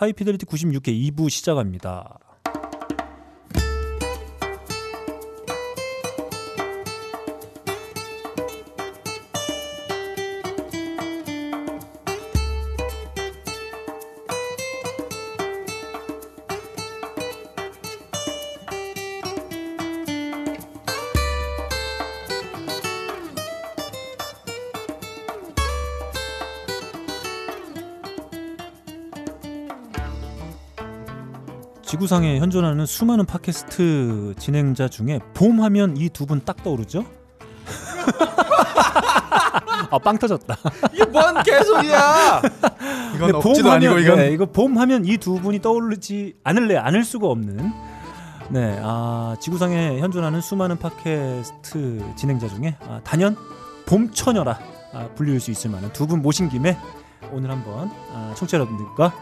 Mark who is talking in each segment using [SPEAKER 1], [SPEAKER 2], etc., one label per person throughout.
[SPEAKER 1] 하이피델리티 96회 2부 시작합니다. 지구상에 현존하는 수많은 팟캐스트 진행자 중에 봄 하면 이 두 분 딱 떠오르죠? 아, 빵 터졌다.
[SPEAKER 2] 이게 뭔 개소리야?
[SPEAKER 3] 이건 억지도 아니고 이건
[SPEAKER 1] 네, 이거 봄 하면 이 두 분이 떠오르지 않을래 않을 수가 없는 네, 아, 지구상에 현존하는 수많은 팟캐스트 진행자 중에 아, 단연 봄처녀라 아, 불릴 수 있을 만한 두 분 모신 김에 오늘 한번 아, 청취자 여러분들과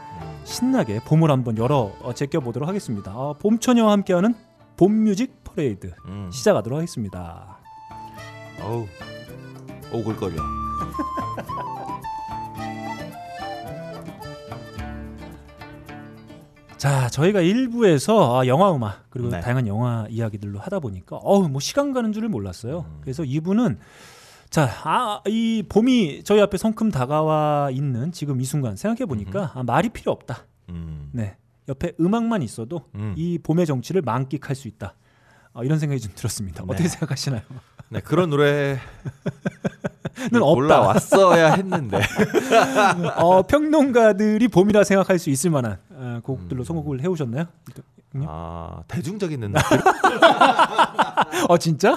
[SPEAKER 1] 신나게 봄을 한번 열어 어, 제껴보도록 하겠습니다. 아, 봄처녀와 함께하는 봄뮤직 퍼레이드
[SPEAKER 2] 음.
[SPEAKER 1] 시작하도록 하겠습니다.
[SPEAKER 2] 어우 오글거려.
[SPEAKER 1] 자, 저희가 1부에서 아, 영화 음악 그리고
[SPEAKER 2] 네.
[SPEAKER 1] 다양한 영화 이야기들로 하다 보니까 어우 뭐 시간 가는 줄을 몰랐어요.
[SPEAKER 2] 음.
[SPEAKER 1] 그래서 2부는 자, 아, 이 봄이 저희 앞에 성큼 다가와 있는 지금 이 순간 생각해 보니까 아, 말이 필요 없다.
[SPEAKER 2] 음.
[SPEAKER 1] 네. 옆에 음악만 있어도
[SPEAKER 2] 음.
[SPEAKER 1] 이 봄의 정취를 만끽할 수 있다. 어, 이런 생각이 좀 들었습니다.
[SPEAKER 2] 네.
[SPEAKER 1] 어떻게 생각하시나요?
[SPEAKER 2] 네 그런 노래는. 올라왔어야 했는데.
[SPEAKER 1] 어, 평론가들이 봄이라 생각할 수 있을 만한 어, 곡들로
[SPEAKER 2] 음.
[SPEAKER 1] 선곡을 해오셨나요?
[SPEAKER 2] 아 대중적인 느낌.
[SPEAKER 1] 어 진짜?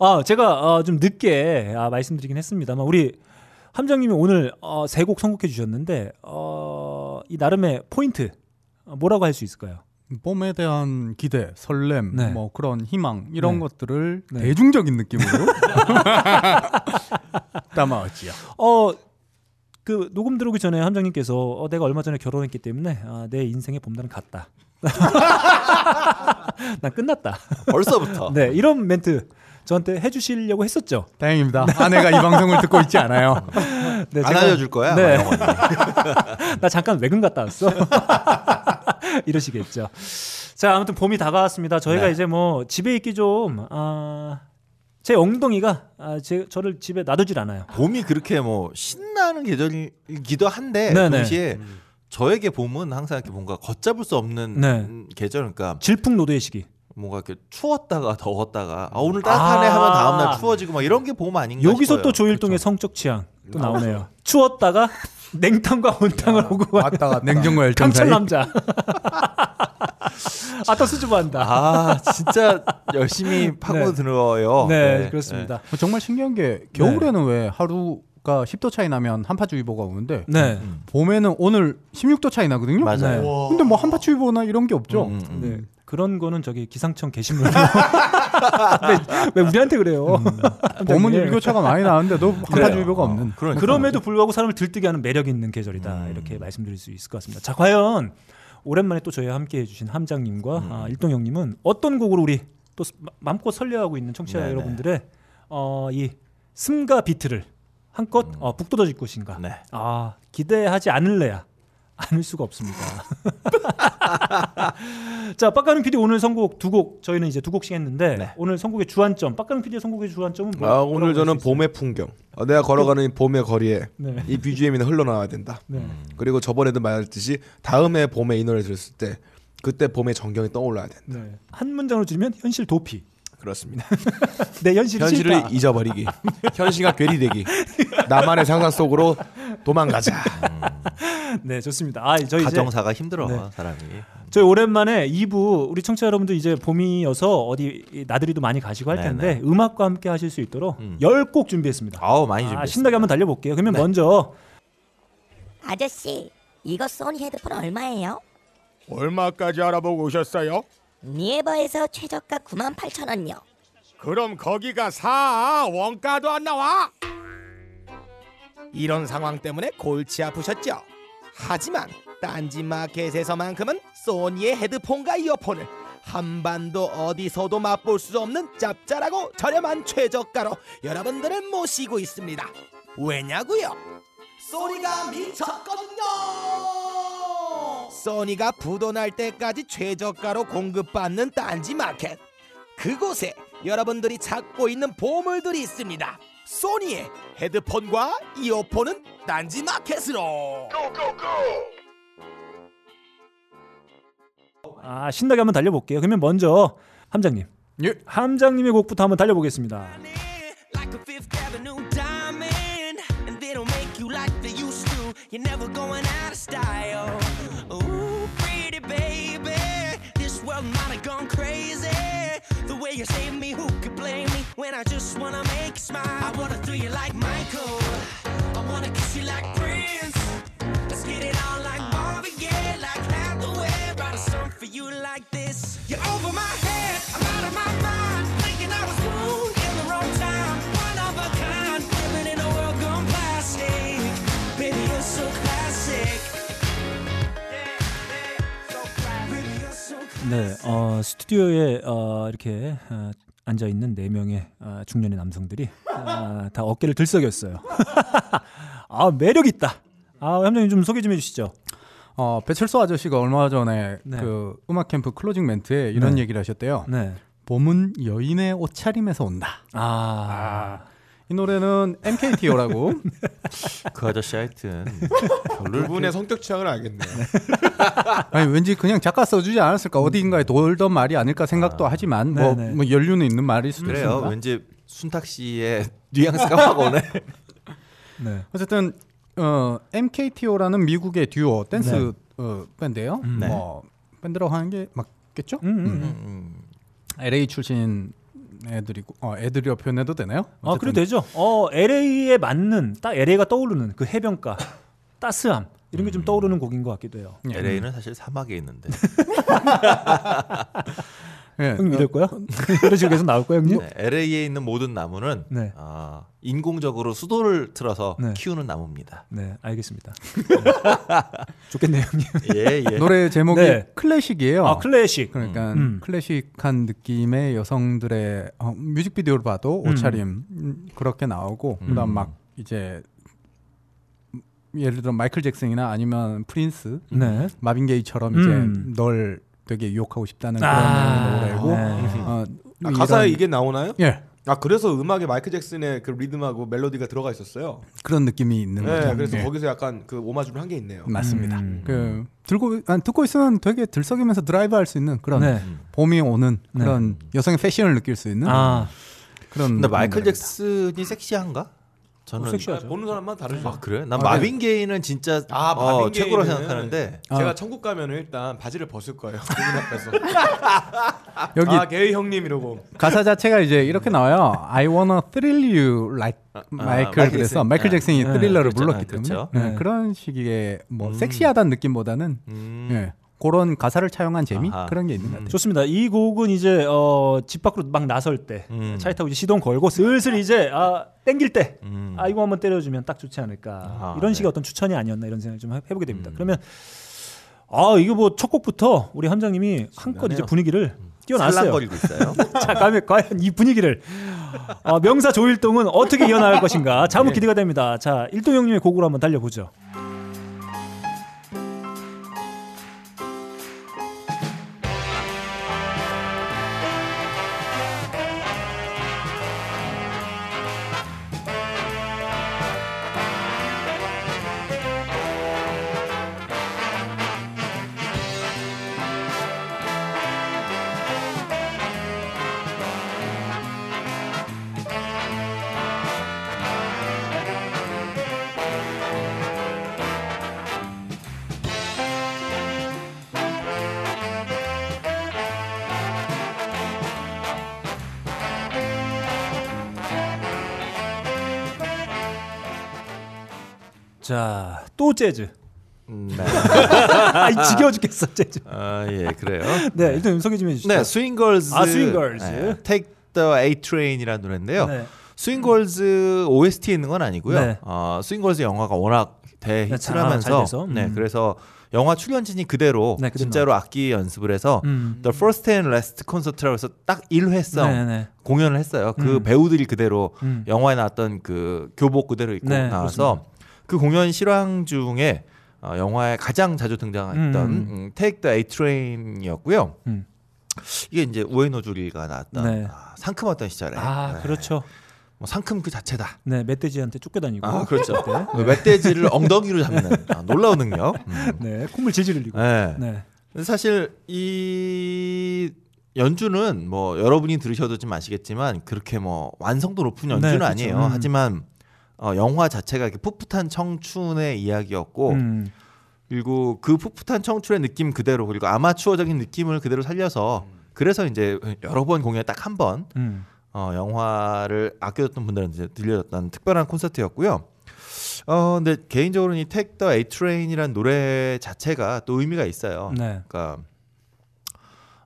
[SPEAKER 1] 아 제가 어, 좀 늦게 아, 말씀드리긴 했습니다만 우리 함장님이 오늘 어, 세곡 선곡해 주셨는데 어, 이 나름의 포인트 어, 뭐라고 할 수 있을까요?
[SPEAKER 3] 봄에 대한 기대, 설렘,
[SPEAKER 1] 네.
[SPEAKER 3] 뭐 그런 희망 이런
[SPEAKER 1] 네.
[SPEAKER 3] 것들을
[SPEAKER 1] 네.
[SPEAKER 3] 대중적인 느낌으로 담아왔지요.
[SPEAKER 1] 어. 그 녹음 들어오기 전에 함장님께서 어, 내가 얼마 전에 결혼했기 때문에 아, 내 인생의 봄날은 갔다. 난 끝났다.
[SPEAKER 2] 벌써부터.
[SPEAKER 1] 네 이런 멘트 저한테 해주시려고 했었죠.
[SPEAKER 3] 다행입니다. 아내가 이 방송을 듣고 있지 않아요.
[SPEAKER 1] 네,
[SPEAKER 2] 안
[SPEAKER 1] 제가-
[SPEAKER 2] 알려줄 거야.
[SPEAKER 1] 네. 나 잠깐 외근 갔다 왔어. 이러시겠죠. 자, 아무튼 봄이 다가왔습니다. 저희가
[SPEAKER 2] 네.
[SPEAKER 1] 이제 뭐 집에 있기 좀, 아, 제 엉덩이가 아, 제, 저를 집에 놔두질 않아요.
[SPEAKER 2] 봄이 그렇게 뭐 신나는 계절이기도 한데
[SPEAKER 1] 네네.
[SPEAKER 2] 동시에 저에게 봄은 항상 이렇게 뭔가 걷잡을 수 없는
[SPEAKER 1] 네.
[SPEAKER 2] 음, 계절 그러니까
[SPEAKER 1] 질풍노도의 시기.
[SPEAKER 2] 뭔가 이렇게 추웠다가 더웠다가 아, 오늘 따뜻하네
[SPEAKER 1] 아.
[SPEAKER 2] 하면 다음날 추워지고 막 이런 게 봄 아닌가
[SPEAKER 1] 여기서
[SPEAKER 2] 싶어요.
[SPEAKER 1] 또 조일동의 성적 취향 또 나오네요. 추웠다가 냉탕과 온탕을 오고 간
[SPEAKER 3] 왔다가 냉정과 열정
[SPEAKER 1] 강철
[SPEAKER 3] 사이.
[SPEAKER 1] 남자. 아또 수줍어한다.
[SPEAKER 2] 아 진짜 열심히 파고들어요.
[SPEAKER 1] 네, 그렇습니다.
[SPEAKER 3] 어, 정말 신기한 게 겨울에는 왜 하루 가 10도 차이 나면 한파주의보가 오는데
[SPEAKER 1] 네.
[SPEAKER 2] 음.
[SPEAKER 3] 봄에는 오늘 16도 차이 나거든요.
[SPEAKER 2] 맞아요.
[SPEAKER 1] 네.
[SPEAKER 3] 근데 뭐 한파주의보나 이런 게 없죠.
[SPEAKER 2] 음, 음, 음.
[SPEAKER 1] 네. 그런 거는 저기 기상청 게시물. 왜, 왜 우리한테 그래요?
[SPEAKER 3] 봄은
[SPEAKER 1] 네.
[SPEAKER 3] 일교차가 많이 나는데도 한파주의보가 없는.
[SPEAKER 2] 그러니까.
[SPEAKER 1] 그럼에도 불구하고 사람을 들뜨게 하는 매력 있는 계절이다
[SPEAKER 2] 음.
[SPEAKER 1] 이렇게 말씀드릴 수 있을 것 같습니다. 자 과연 오랜만에 또 저희와 함께 해주신 함장님과
[SPEAKER 2] 음.
[SPEAKER 1] 아, 일동 형님은 어떤 곡으로 우리 또 마- 마음껏 설레하고 있는 청취자
[SPEAKER 2] 네네.
[SPEAKER 1] 여러분들의 어, 이 숨과 비트를 한껏 어, 북돋아줄 것인가?
[SPEAKER 2] 음. 네.
[SPEAKER 1] 아 기대하지 않을래야 않을 수가 없습니다. 자, 빡가는 PD 오늘 선곡 두 곡 저희는 이제 두 곡씩 했는데
[SPEAKER 2] 네.
[SPEAKER 1] 오늘 선곡의 주안점, 빡가는 PD의 선곡의 주안점은 뭐,
[SPEAKER 4] 아, 오늘 저는? 봄의 풍경. 어, 내가 걸어가는 이 봄의 거리에
[SPEAKER 1] 네.
[SPEAKER 4] 이 BGM이 흘러나와야 된다.
[SPEAKER 1] 네.
[SPEAKER 4] 그리고 저번에도 말했듯이 다음에 봄에 이 노래 들었을 때 그때 봄의 정경이 떠올라야 된다.
[SPEAKER 1] 네. 한 문장으로 줄이면 현실 도피.
[SPEAKER 4] 그렇습니다.
[SPEAKER 1] 내 현실이
[SPEAKER 4] 현실을
[SPEAKER 1] 싫다.
[SPEAKER 4] 잊어버리기. 현실과 괴리되기. 나만의 상상 속으로 도망가자.
[SPEAKER 1] 네, 좋습니다. 아, 저희 이제
[SPEAKER 2] 가정사가 힘들어
[SPEAKER 1] 네.
[SPEAKER 2] 사람이.
[SPEAKER 1] 저희 오랜만에 2부 우리 청취자 여러분들 이제 봄이어서 어디 이 나들이도 많이 가시고 할 텐데
[SPEAKER 2] 네네.
[SPEAKER 1] 음악과 함께 하실 수 있도록
[SPEAKER 2] 음.
[SPEAKER 1] 10곡 준비했습니다.
[SPEAKER 2] 아우 많이
[SPEAKER 1] 아,
[SPEAKER 2] 준비했어요.
[SPEAKER 1] 신나게 한번 달려 볼게요. 그러면
[SPEAKER 2] 네.
[SPEAKER 1] 먼저
[SPEAKER 5] 아저씨, 이거 소니 헤드폰 얼마예요?
[SPEAKER 6] 얼마까지 알아보고 오셨어요?
[SPEAKER 5] 니에버에서 최저가 98,000원요.
[SPEAKER 6] 그럼 거기가 사 원가도 안 나와. 이런 상황 때문에 골치 아프셨죠? 하지만 딴지마켓에서만큼은 소니의 헤드폰과 이어폰을 한반도 어디서도 맛볼 수 없는 짭짤하고 저렴한 최저가로 여러분들을 모시고 있습니다. 왜냐고요? 소리가 미쳤거든요. 써니가 부도날 때까지 최저가로 공급받는 딴지 마켓 그곳에 여러분들이 찾고 있는 보물들이 있습니다 소니의 헤드폰과 이어폰은 딴지 마켓으로
[SPEAKER 1] 아 신나게 한번 달려볼게요. 그러면 먼저 함장님.
[SPEAKER 3] 예.
[SPEAKER 1] 함장님의 곡부터 한번 달려보겠습니다.
[SPEAKER 7] like a Fifth Avenue diamond, and they don't make you like they used to. You're never going out of style. You save me, who could blame me when I just wanna make you smile? I wanna throw you like Michael, I wanna kiss you like Prince. Let's get it on like Marvin Gaye, like Hathaway. Write a song for you like this. You're over my head, I'm out of my mind.
[SPEAKER 1] 네, 어, 스튜디오에 어, 이렇게 어, 앉아 있는 네 명의 어, 중년의 남성들이 아, 다 어깨를 들썩였어요. 아 매력 있다. 아 함장님 좀 소개 좀 해주시죠.
[SPEAKER 3] 어, 배철수 아저씨가 얼마 전에
[SPEAKER 1] 네.
[SPEAKER 3] 그 음악 캠프 closing 멘트에 이런
[SPEAKER 1] 네.
[SPEAKER 3] 얘기를 하셨대요.
[SPEAKER 1] 네.
[SPEAKER 3] 봄은 여인의 옷차림에서 온다.
[SPEAKER 1] 아,
[SPEAKER 3] 이 노래는 MKTO라고
[SPEAKER 2] 그 아저씨 하여튼
[SPEAKER 4] 그분의 성격 취향을 알겠네.
[SPEAKER 3] 아니 왠지 그냥 작가 써주지 않았을까 어디인가에 돌던 말이 아닐까 생각도 하지만 뭐. 뭐 연륜이 있는 말일 수도
[SPEAKER 2] 그래요.
[SPEAKER 3] 있습니다.
[SPEAKER 2] 왠지 순탁 씨의 뉘앙스가 확 오네.
[SPEAKER 1] 네.
[SPEAKER 3] 어쨌든 어, MKTO라는 미국의 듀오 댄스
[SPEAKER 1] 네.
[SPEAKER 3] 어, 밴드예요.
[SPEAKER 2] 네.
[SPEAKER 3] 뭐 밴드라고 하는 게 맞겠죠?
[SPEAKER 1] 음, 음, 음.
[SPEAKER 2] 음,
[SPEAKER 3] LA 출신 애들이고 어, 애들이라 표현해도 되나요?
[SPEAKER 1] 아,
[SPEAKER 3] 어쨌든
[SPEAKER 1] 그래도 되죠. 어, LA에 맞는 딱 LA가 떠오르는 그 해변가, 따스함 이런 게좀 떠오르는 곡인 것 같기도 해요.
[SPEAKER 3] 예.
[SPEAKER 2] LA는 사실 사막에 있는데.
[SPEAKER 3] 예.
[SPEAKER 1] 형님 이럴 거야? 이런 식으로 계속 나올 거야, 형님?
[SPEAKER 2] 네, LA에 있는 모든 나무는
[SPEAKER 1] 네.
[SPEAKER 2] 아, 인공적으로 수도를 틀어서
[SPEAKER 1] 네.
[SPEAKER 2] 키우는 나무입니다.
[SPEAKER 1] 네, 알겠습니다. 네. 좋겠네요, 형님.
[SPEAKER 2] 예, 예.
[SPEAKER 3] 노래 제목이
[SPEAKER 1] 네.
[SPEAKER 3] 클래식이에요.
[SPEAKER 1] 아, 클래식.
[SPEAKER 3] 그러니까
[SPEAKER 1] 음.
[SPEAKER 3] 클래식한 느낌의 여성들의 어, 뮤직비디오를 봐도
[SPEAKER 1] 음.
[SPEAKER 3] 옷차림 음, 그렇게 나오고 그다음 막 이제 예를 들어 마이클 잭슨이나 아니면 프린스,
[SPEAKER 1] 네.
[SPEAKER 3] 마빈 게이처럼
[SPEAKER 1] 음.
[SPEAKER 3] 이제 널 되게 유혹하고 싶다는 그런
[SPEAKER 1] 아,
[SPEAKER 3] 노래고
[SPEAKER 1] 네.
[SPEAKER 3] 어,
[SPEAKER 4] 아, 가사에
[SPEAKER 3] 이런-
[SPEAKER 4] 이게 나오나요?
[SPEAKER 3] 예
[SPEAKER 4] 아 그래서 음악에 마이클 잭슨의 그 리듬하고 멜로디가 들어가 있었어요.
[SPEAKER 3] 그런 느낌이 있는
[SPEAKER 4] 네,
[SPEAKER 3] 거죠.
[SPEAKER 4] 그래서
[SPEAKER 3] 예.
[SPEAKER 4] 거기서 약간 그 오마주를 한 게 있네요.
[SPEAKER 3] 맞습니다.
[SPEAKER 1] 음.
[SPEAKER 3] 그 들고 아, 듣고 있으면 되게 들썩이면서 드라이브 할 수 있는 그런
[SPEAKER 1] 네.
[SPEAKER 3] 봄이 오는
[SPEAKER 1] 네.
[SPEAKER 3] 그런 여성의 패션을 느낄 수 있는
[SPEAKER 1] 아,
[SPEAKER 3] 그런
[SPEAKER 2] 근데 마이클. 잭슨이 섹시한가? 저는
[SPEAKER 1] 섹시하죠.
[SPEAKER 4] 보는 사람만 다르죠.
[SPEAKER 2] 아 그래? 난
[SPEAKER 4] 아,
[SPEAKER 2] 마빈 게이는 진짜
[SPEAKER 4] 아,
[SPEAKER 2] 어,
[SPEAKER 4] 마빈
[SPEAKER 2] 최고로
[SPEAKER 4] 게이는
[SPEAKER 2] 생각하는데
[SPEAKER 4] 제가
[SPEAKER 3] 아.
[SPEAKER 4] 천국 가면 은 일단 바지를 벗을 거예요. 그분 앞에서.
[SPEAKER 3] 여기
[SPEAKER 4] 아 게이 형님 이러고.
[SPEAKER 3] 가사 자체가 이제 이렇게 나와요. I wanna thrill you like 마이클
[SPEAKER 2] 마이클
[SPEAKER 3] 그래서
[SPEAKER 2] 잭슨.
[SPEAKER 3] 마이클
[SPEAKER 2] 네.
[SPEAKER 3] 잭슨이
[SPEAKER 1] 네,
[SPEAKER 3] 스릴러를
[SPEAKER 2] 그렇죠.
[SPEAKER 3] 불렀기
[SPEAKER 2] 네,
[SPEAKER 3] 때문에
[SPEAKER 2] 그렇죠.
[SPEAKER 3] 네,
[SPEAKER 1] 네.
[SPEAKER 3] 그런 식의 뭐
[SPEAKER 2] 음.
[SPEAKER 3] 섹시하다는 느낌보다는
[SPEAKER 2] 음.
[SPEAKER 3] 예, 그런 가사를 차용한 재미
[SPEAKER 2] 아하.
[SPEAKER 3] 그런 게 있는 것 같아요.
[SPEAKER 1] 좋습니다. 이 곡은 이제 어, 집 밖으로 막 나설 때
[SPEAKER 2] 음.
[SPEAKER 1] 차에 타고 이제 시동 걸고 슬슬 이제 아, 땡길 때
[SPEAKER 2] 음.
[SPEAKER 1] 아 이거 한번 때려주면 딱 좋지 않을까
[SPEAKER 2] 아하,
[SPEAKER 1] 이런 식의
[SPEAKER 2] 네.
[SPEAKER 1] 어떤 추천이 아니었나 이런 생각 좀 해- 해보게 됩니다.
[SPEAKER 2] 음.
[SPEAKER 1] 그러면 아 이거 뭐첫 곡부터 우리 함장님이 한껏 이제 분위기를 띄워놨어요.
[SPEAKER 2] 살랑거리고 있어요.
[SPEAKER 1] 자, 과연, 과연 이 분위기를 어, 명사 조일동은 어떻게 이어나갈 것인가 자무
[SPEAKER 2] 네.
[SPEAKER 1] 기대가 됩니다. 자 일동 형님의 곡으로 한번 달려보죠. 자 또 재즈.
[SPEAKER 2] 음, 네.
[SPEAKER 1] 아 지겨워 죽겠어 재즈.
[SPEAKER 2] 아, 예, 그래요.
[SPEAKER 1] 네 일단 소개 좀 해주시죠.
[SPEAKER 2] 네, 스윙걸즈.
[SPEAKER 1] 아, 스윙걸즈.
[SPEAKER 2] 네, Take the A Train이라는 노래인데요.
[SPEAKER 1] 네.
[SPEAKER 2] 스윙걸즈 OST에 있는 건 아니고요.
[SPEAKER 1] 네.
[SPEAKER 2] 어, 스윙걸즈 영화가 워낙
[SPEAKER 1] 네, 잘-
[SPEAKER 2] 대히트하면서. 네,
[SPEAKER 1] 음.
[SPEAKER 2] 그래서 영화 출연진이 그대로
[SPEAKER 1] 네, 그대로
[SPEAKER 2] 진짜로 악기 연습을 해서
[SPEAKER 1] 음.
[SPEAKER 2] The First and Last Concert라고 해서 딱 1회성
[SPEAKER 1] 네 네.
[SPEAKER 2] 공연을 했어요. 그
[SPEAKER 1] 음.
[SPEAKER 2] 배우들이 그대로
[SPEAKER 1] 음.
[SPEAKER 2] 영화에 나왔던 그 교복 그대로 입고
[SPEAKER 1] 네,
[SPEAKER 2] 나와서 그 공연 실황 중에 어, 영화에 가장 자주 등장했던
[SPEAKER 1] 음.
[SPEAKER 2] 음, Take the A Train이었고요.
[SPEAKER 1] 음.
[SPEAKER 2] 이게 이제 우에노 주리가 나왔던
[SPEAKER 1] 네.
[SPEAKER 2] 아, 상큼했던 시절에
[SPEAKER 1] 아
[SPEAKER 2] 네.
[SPEAKER 1] 그렇죠.
[SPEAKER 2] 뭐 상큼 그 자체다.
[SPEAKER 1] 네 멧돼지한테 쫓겨다니고.
[SPEAKER 2] 아 그렇죠.
[SPEAKER 1] 네.
[SPEAKER 2] 그 멧돼지를 엉덩이로 잡는 아, 놀라운 능력. 음.
[SPEAKER 1] 네 콧물 질질 흘리고.
[SPEAKER 2] 네.
[SPEAKER 1] 네.
[SPEAKER 2] 사실 이 연주는 뭐 여러분이 들으셔도 좀 아시겠지만 그렇게 뭐 완성도 높은 연주는
[SPEAKER 1] 네, 그렇죠.
[SPEAKER 2] 아니에요.
[SPEAKER 1] 음.
[SPEAKER 2] 하지만 어, 영화 자체가 이렇게 풋풋한 청춘의 이야기였고
[SPEAKER 1] 음.
[SPEAKER 2] 그리고 그 풋풋한 청춘의 느낌 그대로 그리고 아마추어적인 느낌을 그대로 살려서 그래서 이제 여러 번 공연에 딱 한번
[SPEAKER 1] 음.
[SPEAKER 2] 어, 영화를 아껴줬던 분들한테 이제 들려줬던 특별한 콘서트였고요. 어, 근데 개인적으로는 이 Take the A Train이라는 노래 자체가 또 의미가 있어요.
[SPEAKER 1] 네.
[SPEAKER 2] 그러니까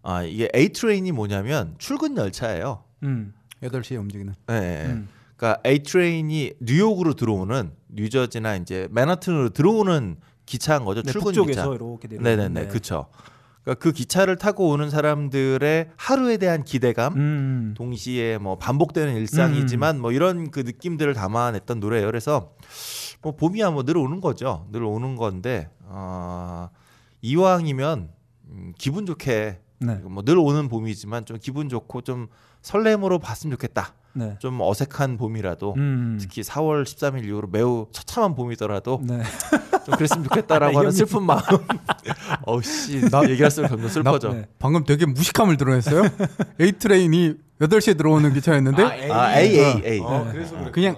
[SPEAKER 2] 아 이게 A Train이 뭐냐면 출근 열차예요.
[SPEAKER 1] 음.
[SPEAKER 3] 8시에 움직이는.
[SPEAKER 2] 네, 네.
[SPEAKER 1] 음.
[SPEAKER 2] 그러니까 A Train이 뉴욕으로 들어오는 뉴저지나 이제 맨하튼으로 들어오는 기차인 거죠.
[SPEAKER 1] 네,
[SPEAKER 2] 출근 기차. 네네 네, 그렇죠. 그러니까 그 기차를 타고 오는 사람들의 하루에 대한 기대감,
[SPEAKER 1] 음.
[SPEAKER 2] 동시에 뭐 반복되는 일상이지만 뭐 이런 그 느낌들을 담아냈던 노래예요. 그래서 뭐 봄이야 뭐 늘 오는 거죠. 늘 오는 건데 어, 이왕이면 음, 기분 좋게
[SPEAKER 1] 네.
[SPEAKER 2] 뭐늘 오는 봄이지만 좀 기분 좋고 좀 설렘으로 봤으면 좋겠다.
[SPEAKER 1] 네.
[SPEAKER 2] 좀 어색한 봄이라도
[SPEAKER 1] 음.
[SPEAKER 2] 특히 4월 13일 이후로 매우 처참한 봄이더라도
[SPEAKER 1] 네.
[SPEAKER 2] 좀 그랬으면 좋겠다라고
[SPEAKER 1] 이
[SPEAKER 2] 하는. 슬픈 마음. 어우씨 얘기할수록 점점 슬퍼져.
[SPEAKER 1] 네.
[SPEAKER 3] 방금 되게 무식함을 드러냈어요. A train이 8시에 들어오는 기차였는데
[SPEAKER 2] 아 A A A
[SPEAKER 4] 어,
[SPEAKER 1] 네.
[SPEAKER 4] 그래서 그랬구나.
[SPEAKER 3] 그냥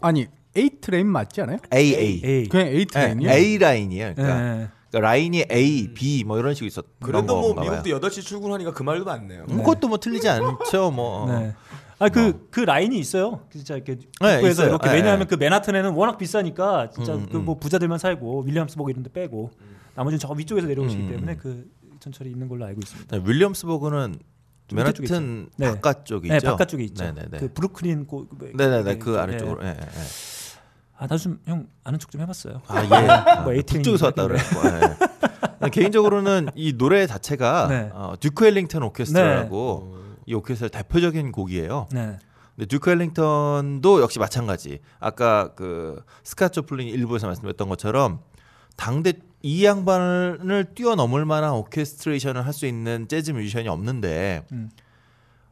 [SPEAKER 3] 아니 A train 맞지 않아요?
[SPEAKER 2] A A
[SPEAKER 1] A.
[SPEAKER 3] 그냥 A
[SPEAKER 2] 네,
[SPEAKER 3] train이요?
[SPEAKER 2] A 라인이에요. 그러니까,
[SPEAKER 1] 네.
[SPEAKER 2] 그러니까 라인이 A, B 뭐 이런 식으로 있었.
[SPEAKER 4] 그래도 뭐. 미국도 8시 출근하니까 그 말도 맞네요.
[SPEAKER 2] 음, 그것도 뭐 틀리지 않죠. 뭐
[SPEAKER 1] 네. 아그 그 라인이 있어요. 진짜 이렇게
[SPEAKER 2] 네,
[SPEAKER 1] 북부에서
[SPEAKER 2] 있어요.
[SPEAKER 1] 이렇게
[SPEAKER 2] 네,
[SPEAKER 1] 왜냐하면
[SPEAKER 2] 네.
[SPEAKER 1] 그 맨하튼에는 워낙 비싸니까 진짜
[SPEAKER 2] 음,
[SPEAKER 1] 그
[SPEAKER 2] 음.
[SPEAKER 1] 뭐 부자들만 살고 윌리엄스버그 이런 데 빼고 나머지는 저 위쪽에서 내려오시기
[SPEAKER 2] 음, 음.
[SPEAKER 1] 때문에 그 전철이 있는 걸로 알고 있습니다.
[SPEAKER 2] 네, 윌리엄스버그는 맨하튼
[SPEAKER 1] 있죠. 네. 네. 바깥쪽에 있죠.
[SPEAKER 2] 네네네.
[SPEAKER 1] 그 브루클린 고
[SPEAKER 2] 네네네 그
[SPEAKER 1] 네.
[SPEAKER 2] 아래쪽으로. 예, 예, 예.
[SPEAKER 1] 아, 나도 좀 형 아는 척 좀 해봤어요.
[SPEAKER 2] 아 예. 아,
[SPEAKER 1] 뭐 A train
[SPEAKER 2] 북쪽에서 왔다
[SPEAKER 1] 이렇게.
[SPEAKER 2] 그래갖고. 예. 개인적으로는 이 노래 자체가
[SPEAKER 1] 네.
[SPEAKER 2] 어, 듀크 엘링턴 오케스트라라고 이 오케스트라 대표적인 곡이에요.
[SPEAKER 1] 네.
[SPEAKER 2] 근데 듀크 엘링턴도 역시 마찬가지. 아까 그 스콧 조플린 일부에서 말씀드렸던 것처럼 당대 이 양반을 뛰어넘을 만한 오케스트레이션을 할 수 있는 재즈 뮤지션이 없는데
[SPEAKER 1] 음.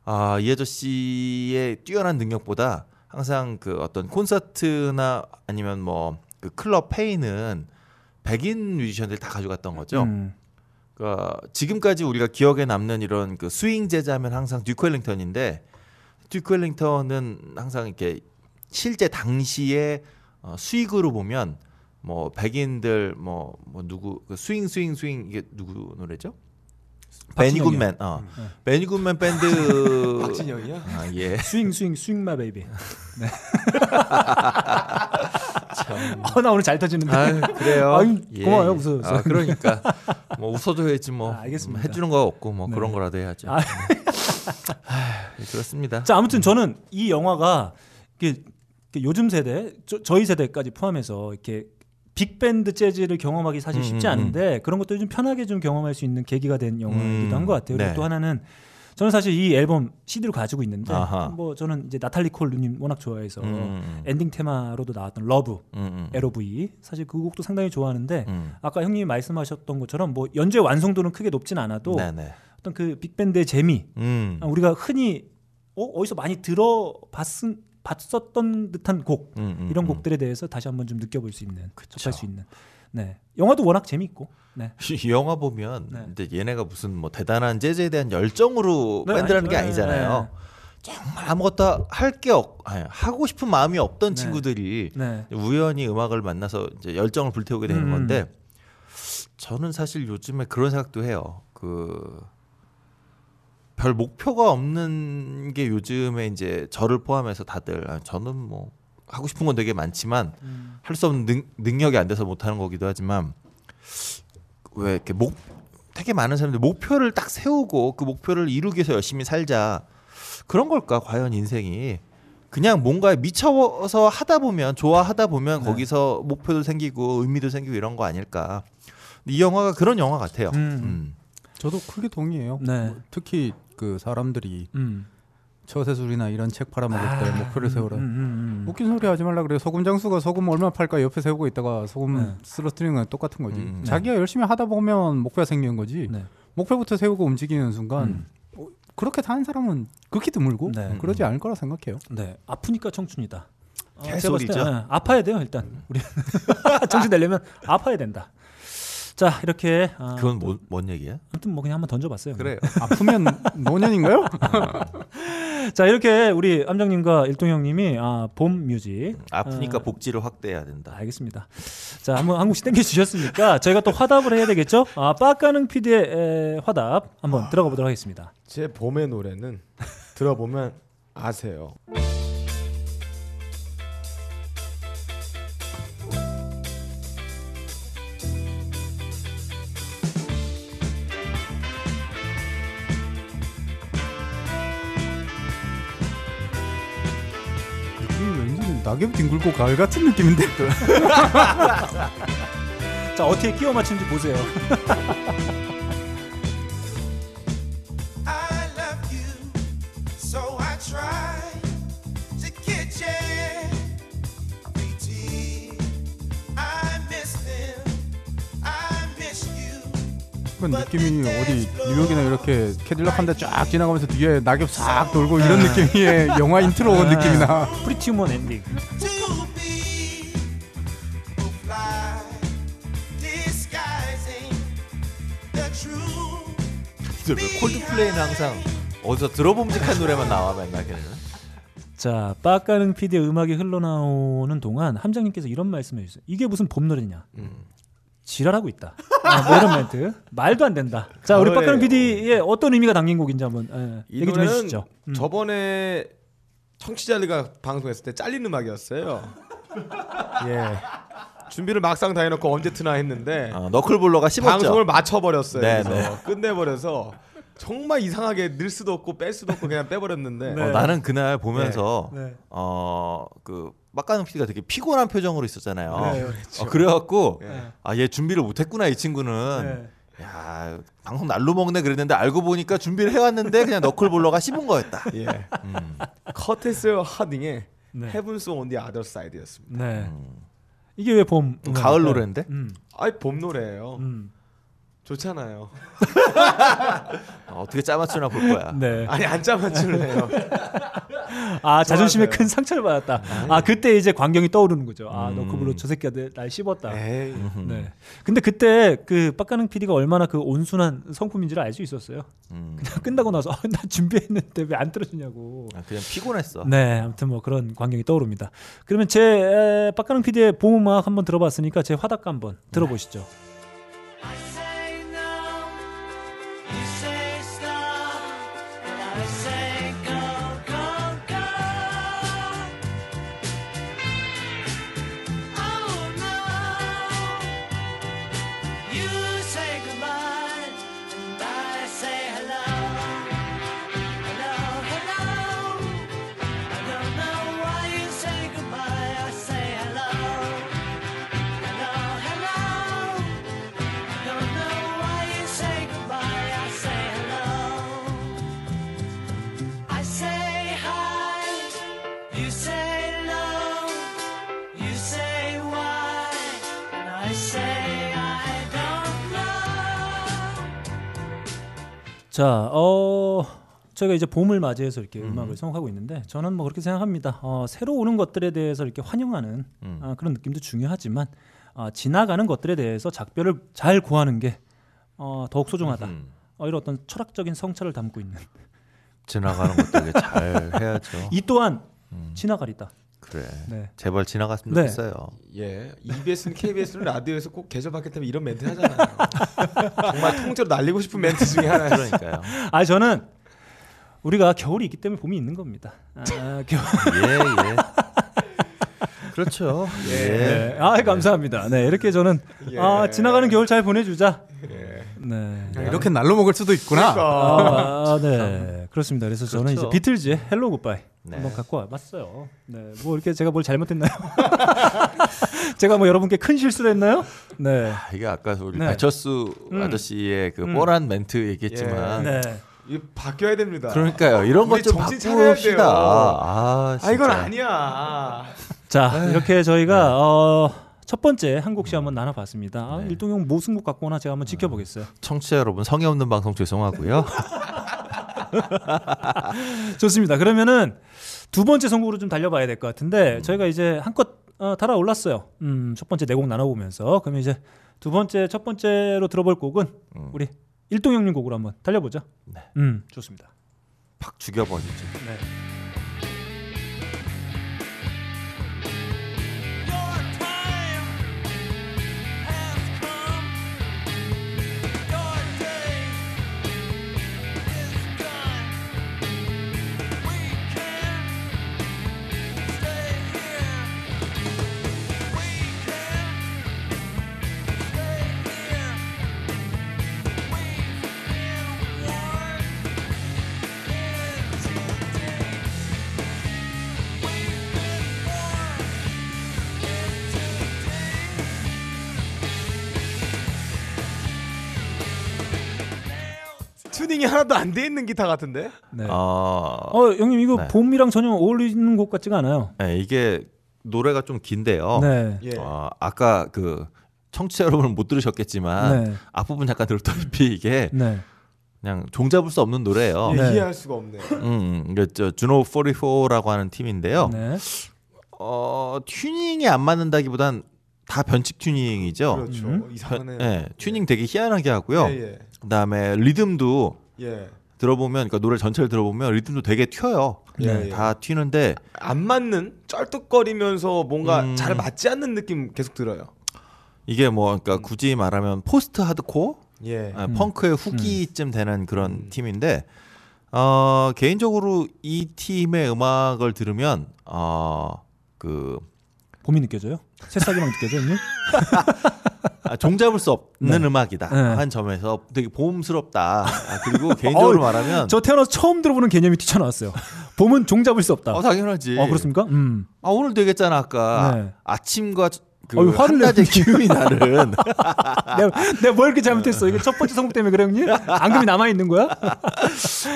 [SPEAKER 2] 아, 이 아저씨의 뛰어난 능력보다 항상 그 어떤 콘서트나 아니면 뭐 그 클럽 페이는 백인 뮤지션들 다 가져갔던 거죠.
[SPEAKER 1] 음.
[SPEAKER 2] 그러니까 지금까지 우리가 기억에 남는 이런 그 스윙 재즈하면 항상 듀크 엘링턴인데 듀크 엘링턴은 항상 이렇게 실제 당시에 어, 수익으로 보면 뭐 백인들 뭐, 뭐 누구 그 Sing Sing Sing 이게 누구 노래죠? 베니
[SPEAKER 1] 박진영이요.
[SPEAKER 2] 굿맨 어
[SPEAKER 1] 네.
[SPEAKER 2] 베니 굿맨 밴드
[SPEAKER 4] 박진영이야?
[SPEAKER 2] 아, 예.
[SPEAKER 1] swing swing swing my baby. 네. 어, 나 오늘 잘 터지는데.
[SPEAKER 2] 아 그래요.
[SPEAKER 1] 아유, 고마워요, 웃어줘서.
[SPEAKER 2] 아, 그러니까 뭐 웃어줘야지 뭐
[SPEAKER 1] 아, 알겠습니다.
[SPEAKER 2] 해주는 거 없고 뭐
[SPEAKER 1] 네.
[SPEAKER 2] 그런 거라도 해야죠.
[SPEAKER 1] 아.
[SPEAKER 2] 아, 그렇습니다.
[SPEAKER 1] 자 아무튼 저는 이 영화가 이게 요즘 세대 저, 저희 세대까지 포함해서 이렇게 빅밴드 재즈를 경험하기 사실 쉽지
[SPEAKER 2] 음, 음,
[SPEAKER 1] 않은데 그런 것들을 좀 편하게 좀 경험할 수 있는 계기가 된 영화이기도
[SPEAKER 2] 음,
[SPEAKER 1] 한것 같아요. 그리고
[SPEAKER 2] 네.
[SPEAKER 1] 또 하나는 저는 사실 이 앨범 CD를 가지고 있는데
[SPEAKER 2] 아하.
[SPEAKER 1] 뭐 저는 이제 나탈리 콜을 워낙 좋아해서
[SPEAKER 2] 음, 음,
[SPEAKER 1] 엔딩 테마로도 나왔던 LOVE
[SPEAKER 2] 음, 음,
[SPEAKER 1] L-O-V-E 사실 그 곡도 상당히 좋아하는데
[SPEAKER 2] 음.
[SPEAKER 1] 아까 형님이 말씀하셨던 것처럼 뭐 연주의 완성도는 크게 높진 않아도
[SPEAKER 2] 네네.
[SPEAKER 1] 어떤 그 빅밴드의 재미
[SPEAKER 2] 음.
[SPEAKER 1] 아, 우리가 흔히 어, 어디서 많이 들어봤은 봤었던 듯한 곡
[SPEAKER 2] 음, 음,
[SPEAKER 1] 이런
[SPEAKER 2] 음.
[SPEAKER 1] 곡들에 대해서 다시 한번 좀 느껴볼 수 있는 접할 수 있는 네 영화도 워낙 재밌고 네
[SPEAKER 2] 이 영화 보면
[SPEAKER 1] 네.
[SPEAKER 2] 근데 얘네가 무슨 뭐 대단한 재즈에 대한 열정으로
[SPEAKER 1] 네,
[SPEAKER 2] 밴드라는 게
[SPEAKER 1] 아니죠.
[SPEAKER 2] 아니잖아요. 정말 아무것도 할 게 없, 아니, 하고 싶은 마음이 없던
[SPEAKER 1] 네.
[SPEAKER 2] 친구들이
[SPEAKER 1] 네.
[SPEAKER 2] 우연히 음악을 만나서 이제 열정을 불태우게 되는
[SPEAKER 1] 음.
[SPEAKER 2] 건데 저는 사실 요즘에 그런 생각도 해요. 그 별 목표가 없는 게 요즘에 이제 저를 포함해서 다들 아, 저는 뭐 하고 싶은 건 되게 많지만
[SPEAKER 1] 음.
[SPEAKER 2] 할수 없는 능, 능력이 안 돼서 못 하는 거기도 하지만 왜 이렇게 목 되게 많은 사람들이 목표를 딱 세우고 그 목표를 이루기 위해서 열심히 살자 그런 걸까 과연 인생이 그냥 뭔가에 미쳐서 하다 보면 좋아하다 보면
[SPEAKER 1] 네.
[SPEAKER 2] 거기서 목표도 생기고 의미도 생기고 이런 거 아닐까 이 영화가 그런 영화 같아요.
[SPEAKER 1] 음.
[SPEAKER 2] 음.
[SPEAKER 3] 저도 크게 동의해요.
[SPEAKER 1] 네.
[SPEAKER 3] 뭐 특히 그 사람들이
[SPEAKER 1] 음.
[SPEAKER 3] 처세술이나 이런 책 팔아먹을 때 목표를 세우라.
[SPEAKER 1] 음, 음, 음.
[SPEAKER 3] 웃긴 소리 하지 말라 그래. 소금 장수가 소금 얼마 팔까 옆에 세우고 있다가 소금
[SPEAKER 1] 네.
[SPEAKER 3] 쓰러뜨리는 건 똑같은 거지.
[SPEAKER 2] 음, 네.
[SPEAKER 3] 자기가 열심히 하다 보면 목표가 생기는 거지.
[SPEAKER 1] 네.
[SPEAKER 3] 목표부터 세우고 움직이는 순간
[SPEAKER 1] 음.
[SPEAKER 3] 어, 그렇게 사는 사람은 극히 드물고
[SPEAKER 1] 네.
[SPEAKER 3] 그러지 않을 거라 생각해요.
[SPEAKER 1] 네, 아프니까 청춘이다. 어,
[SPEAKER 2] 개소리죠.
[SPEAKER 1] 때, 예, 아파야 돼요 일단. 우리 정신 내려면 아파야 된다. 자 이렇게 아,
[SPEAKER 2] 그건 뭐, 뭔 얘기야?
[SPEAKER 1] 아무튼 뭐 그냥 한번 던져봤어요.
[SPEAKER 2] 그래요.
[SPEAKER 3] 아프면 노년인가요?
[SPEAKER 1] 자 이렇게 우리 암장님과 일동 형님이 아, 봄 뮤직
[SPEAKER 2] 아프니까
[SPEAKER 1] 아,
[SPEAKER 2] 복지를 확대해야 된다.
[SPEAKER 1] 알겠습니다. 자 한번 한국씩 땡겨 주셨으니까 저희가 또 화답을 해야 되겠죠? 아 빡가능 PD의 에, 화답 한번 들어가 보도록 하겠습니다.
[SPEAKER 4] 제 봄의 노래는 들어보면 아세요.
[SPEAKER 3] 낙엽 뒹굴고 가을 같은 느낌인데.
[SPEAKER 1] 자 어떻게 끼워 맞추는지 보세요.
[SPEAKER 3] 그런 느낌이 어디 뉴욕이나 이렇게 캐딜락 한 대 쫙 지나가면서 뒤에 낙엽 싹 돌고 이런 느낌의 영화 인트로 느낌이 나.
[SPEAKER 1] Pretty Woman 엔딩.
[SPEAKER 2] 왜 콜드플레이는 항상 어디서 들어봄직한 노래만 나와 맨날 걔는.
[SPEAKER 1] 자 빡가능 PD의 음악이 흘러나오는 동안 함장님께서 이런 말씀해 주세요. 이게 무슨 봄 노래냐? 지랄하고 있다. 아, 뭐 이런 멘트 말도 안 된다. 자 우리 빡가능 PD의 어떤 의미가 담긴 곡인지 한번 예,
[SPEAKER 4] 이
[SPEAKER 1] 얘기 좀 해주시죠. 음.
[SPEAKER 4] 저번에 청취자들과 방송했을 때 잘린 음악이었어요. 예. 준비를 막상 다 해놓고 언제 트나 했는데
[SPEAKER 2] 어, 너클볼러가 씹었죠.
[SPEAKER 4] 방송을 맞춰버렸어요.
[SPEAKER 2] 네,
[SPEAKER 4] 그래서 끝내버려서 정말 이상하게 늘 수도 없고 뺄 수도 없고 그냥 빼버렸는데
[SPEAKER 1] 네.
[SPEAKER 2] 어, 나는 그날 보면서
[SPEAKER 1] 네.
[SPEAKER 2] 어그 빡가는 PD가 되게 피곤한 표정으로 있었잖아요.
[SPEAKER 1] 네,
[SPEAKER 2] 어, 그래갖고
[SPEAKER 4] 네.
[SPEAKER 2] 아얘 준비를 못했구나 이 친구는. 야 방송 날로 먹네 그랬는데 알고 보니까 준비를 해왔는데 그냥 너클볼러가 씹은 거였다.
[SPEAKER 4] 예.
[SPEAKER 2] 음.
[SPEAKER 4] 커테스 하딩의
[SPEAKER 1] 네.
[SPEAKER 4] Heaven's on the Other Side였습니다.
[SPEAKER 1] 네. 이게 왜 봄?
[SPEAKER 2] 좀 가을 노래인데?
[SPEAKER 1] 음.
[SPEAKER 4] 아이 봄 노래예요.
[SPEAKER 1] 음.
[SPEAKER 4] 좋잖아요.
[SPEAKER 2] 어, 어떻게 짜맞추나 볼 거야.
[SPEAKER 1] 네.
[SPEAKER 4] 아니 안 짜맞출래요.
[SPEAKER 1] 아 자존심에. 큰 상처를 받았다. 아 그때 이제 광경이 떠오르는 거죠. 아
[SPEAKER 2] 음.
[SPEAKER 1] 너크블로 저 새끼가 내- 날 씹었다.
[SPEAKER 4] 에이.
[SPEAKER 1] 네. 근데 그때 그 빡가능 PD가 얼마나 그 온순한 성품인지를 알 수 있었어요.
[SPEAKER 2] 음.
[SPEAKER 1] 그냥 끝나고 나서 아, 나 준비했는데 왜안 들어주냐고.
[SPEAKER 2] 아, 그냥 피곤했어.
[SPEAKER 1] 네, 아무튼 뭐 그런 광경이 떠오릅니다. 그러면 제 에, 빡가능 PD의 봄 음악 한번 들어봤으니까 제 화답가 한번 들어보시죠.
[SPEAKER 7] I
[SPEAKER 1] 자, 어 저희가 이제 봄을 맞이해서 이렇게
[SPEAKER 2] 음.
[SPEAKER 1] 음악을 선곡하고 있는데 저는 뭐 그렇게 생각합니다. 어, 새로 오는 것들에 대해서 이렇게 환영하는
[SPEAKER 2] 음.
[SPEAKER 1] 아, 그런 느낌도 중요하지만 아, 지나가는 것들에 대해서 작별을 잘 구하는 게 어, 더욱 소중하다.
[SPEAKER 2] 음.
[SPEAKER 1] 어, 이런 어떤 철학적인 성찰을 담고 있는
[SPEAKER 2] 지나가는 것들 잘 해야죠.
[SPEAKER 1] 이 또한
[SPEAKER 2] 음.
[SPEAKER 1] 지나가리다.
[SPEAKER 2] 그래.
[SPEAKER 1] 네.
[SPEAKER 2] 제발 지나갔으면
[SPEAKER 1] 네.
[SPEAKER 2] 좋겠어요.
[SPEAKER 4] 예, EBS는 KBS는 라디오에서 꼭 계절 바뀔 때면 이런 멘트 하잖아요. 정말 통째로 날리고 싶은 멘트 중에 하나예요.
[SPEAKER 2] 그러니까요.
[SPEAKER 1] 아 저는 우리가 겨울이 있기 때문에 봄이 있는 겁니다. 아, 겨울.
[SPEAKER 2] 예, 예. 그렇죠. 예.
[SPEAKER 1] 네. 아 감사합니다. 네 이렇게 저는
[SPEAKER 4] 예.
[SPEAKER 1] 아 지나가는 겨울 잘 보내주자.
[SPEAKER 4] 예.
[SPEAKER 1] 네.
[SPEAKER 3] 이렇게 날로 먹을 수도 있구나.
[SPEAKER 1] 아, 네. 그렇습니다. 그래서 저는 이제
[SPEAKER 2] 그렇죠.
[SPEAKER 1] 비틀즈의 Hello Goodbye
[SPEAKER 2] 네.
[SPEAKER 1] 한번 갖고 와봤어요. 네. 뭐 이렇게 제가 뭘 잘못했나요? 제가 뭐 여러분께 큰 실수를 했나요? 네.
[SPEAKER 2] 아, 이게 아까 우리
[SPEAKER 1] 네.
[SPEAKER 2] 배철수
[SPEAKER 1] 음.
[SPEAKER 2] 아저씨의 그
[SPEAKER 1] 음.
[SPEAKER 2] 뻔한 멘트 얘기했지만
[SPEAKER 1] 네.
[SPEAKER 4] 이 바뀌어야 됩니다.
[SPEAKER 2] 그러니까요. 이런 것 좀.
[SPEAKER 4] 돼요.
[SPEAKER 2] 아,
[SPEAKER 4] 아 이건. 아니야.
[SPEAKER 1] 자 이렇게 저희가 어, 첫 번째 한 곡씩 한번 나눠봤습니다. 아,
[SPEAKER 2] 네.
[SPEAKER 1] 일동형 모승국 갖고 오나 제가 한번 지켜보겠어요.
[SPEAKER 2] 청취자 여러분 성의 없는 방송 죄송하고요.
[SPEAKER 1] 좋습니다. 그러면은 두 번째 선곡으로 좀 달려봐야 될 것 같은데 저희가 이제 한껏 어, 달아올랐어요. 음, 첫 번째 네곡 나눠보면서 그러면 이제 두 번째 첫 번째로 들어볼 곡은
[SPEAKER 2] 음.
[SPEAKER 1] 우리 일동 형님 곡으로 한번 달려보죠.
[SPEAKER 2] 네.
[SPEAKER 1] 음, 좋습니다.
[SPEAKER 2] 팍 죽여버리죠.
[SPEAKER 1] 네.
[SPEAKER 4] 튜닝이 하나도 안 돼 있는 기타 같은데?
[SPEAKER 1] 네.
[SPEAKER 2] 어,
[SPEAKER 1] 어, 형님 이거
[SPEAKER 2] 네.
[SPEAKER 1] 봄이랑 전혀 어울리는 곡 같지가 않아요.
[SPEAKER 2] 네, 이게 노래가 좀 긴데요.
[SPEAKER 1] 네.
[SPEAKER 4] 예.
[SPEAKER 2] 어, 아까 그 청취자 여러분은 못 들으셨겠지만
[SPEAKER 1] 네.
[SPEAKER 2] 앞부분 잠깐 들었다시피 이게
[SPEAKER 1] 네.
[SPEAKER 2] 그냥 종잡을 수 없는 노래예요.
[SPEAKER 1] 네.
[SPEAKER 4] 이해할 수가 없네.
[SPEAKER 2] 음, 이게 저 주노 44라고 하는 팀인데요.
[SPEAKER 1] 네.
[SPEAKER 2] 어, 튜닝이 안 맞는다기보단 다 변칙 튜닝이죠.
[SPEAKER 4] 그렇죠.
[SPEAKER 1] 음.
[SPEAKER 4] 이상하네.
[SPEAKER 2] 네, 튜닝 되게 희한하게 하고요.
[SPEAKER 4] 예,
[SPEAKER 2] 그다음에 리듬도
[SPEAKER 4] 예. 예.
[SPEAKER 2] 들어보면 그러니까 노래 전체를 들어보면 리듬도 되게 튀어요.
[SPEAKER 4] 예, 예.
[SPEAKER 2] 다 튀는데
[SPEAKER 4] 안 맞는 쩔뚝거리면서 뭔가
[SPEAKER 2] 음.
[SPEAKER 4] 잘 맞지 않는 느낌 계속 들어요.
[SPEAKER 2] 이게 뭐 그러니까 굳이 말하면 post hardcore
[SPEAKER 4] 예.
[SPEAKER 2] 아,
[SPEAKER 1] 음.
[SPEAKER 2] 펑크의 후기쯤 되는 그런
[SPEAKER 4] 음.
[SPEAKER 2] 팀인데 어, 개인적으로 이 팀의 음악을 들으면 어, 그
[SPEAKER 1] 봄이 느껴져요? 새싹이랑 느껴져, 형님?
[SPEAKER 2] 아, 종잡을 수 없는
[SPEAKER 1] 네.
[SPEAKER 2] 음악이다
[SPEAKER 1] 네.
[SPEAKER 2] 한 점에서 되게 봄스럽다. 아, 그리고 개인적으로
[SPEAKER 1] 어우,
[SPEAKER 2] 말하면
[SPEAKER 1] 저 태어나서 처음 들어보는 개념이 뛰쳐나왔어요. 봄은 종잡을 수 없다.
[SPEAKER 2] 어, 당연하지.
[SPEAKER 1] 어, 그렇습니까? 음.
[SPEAKER 2] 아, 오늘 되겠잖아 아까
[SPEAKER 1] 네.
[SPEAKER 2] 아침과 그
[SPEAKER 1] 어이, 화를
[SPEAKER 2] 한낮의. 기운이 다른
[SPEAKER 1] 내가, 내가 뭘 이렇게 잘못했어? 이거 첫 번째 선곡 때문에 그래, 형님? 앙금이 남아 있는 거야?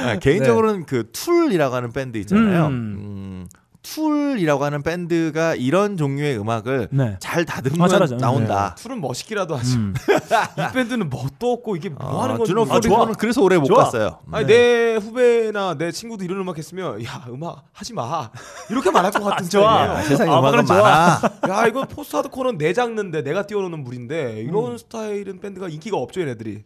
[SPEAKER 2] 아, 개인적으로는 그 툴이라고 하는 밴드 있잖아요.
[SPEAKER 1] 음.
[SPEAKER 2] 음, 툴이라고 하는 밴드가 이런 종류의 음악을
[SPEAKER 1] 네.
[SPEAKER 2] 잘 다듬으면
[SPEAKER 1] 아.
[SPEAKER 2] 나온다.
[SPEAKER 4] 툴은 멋있기라도 하죠.
[SPEAKER 1] 음.
[SPEAKER 4] 이 밴드는 뭣도 없고 이게 뭐 하는 건지.
[SPEAKER 2] 포리는 그래서 오래 못
[SPEAKER 1] 좋아.
[SPEAKER 2] 갔어요.
[SPEAKER 4] 아니
[SPEAKER 1] 네.
[SPEAKER 4] 내 후배나 내 친구도 이런 음악 했으면 야 음악 하지 마 이렇게 말할 것 같은
[SPEAKER 1] 좋아.
[SPEAKER 4] 스타일이에요.
[SPEAKER 2] 아, 세상에
[SPEAKER 1] 아,
[SPEAKER 2] 음악은. 많아.
[SPEAKER 4] 야 이거 post hardcore는 내 장르인데 내가 띄워놓는 물인데 이런
[SPEAKER 1] 음.
[SPEAKER 4] 스타일은 밴드가 인기가 없죠 얘네들이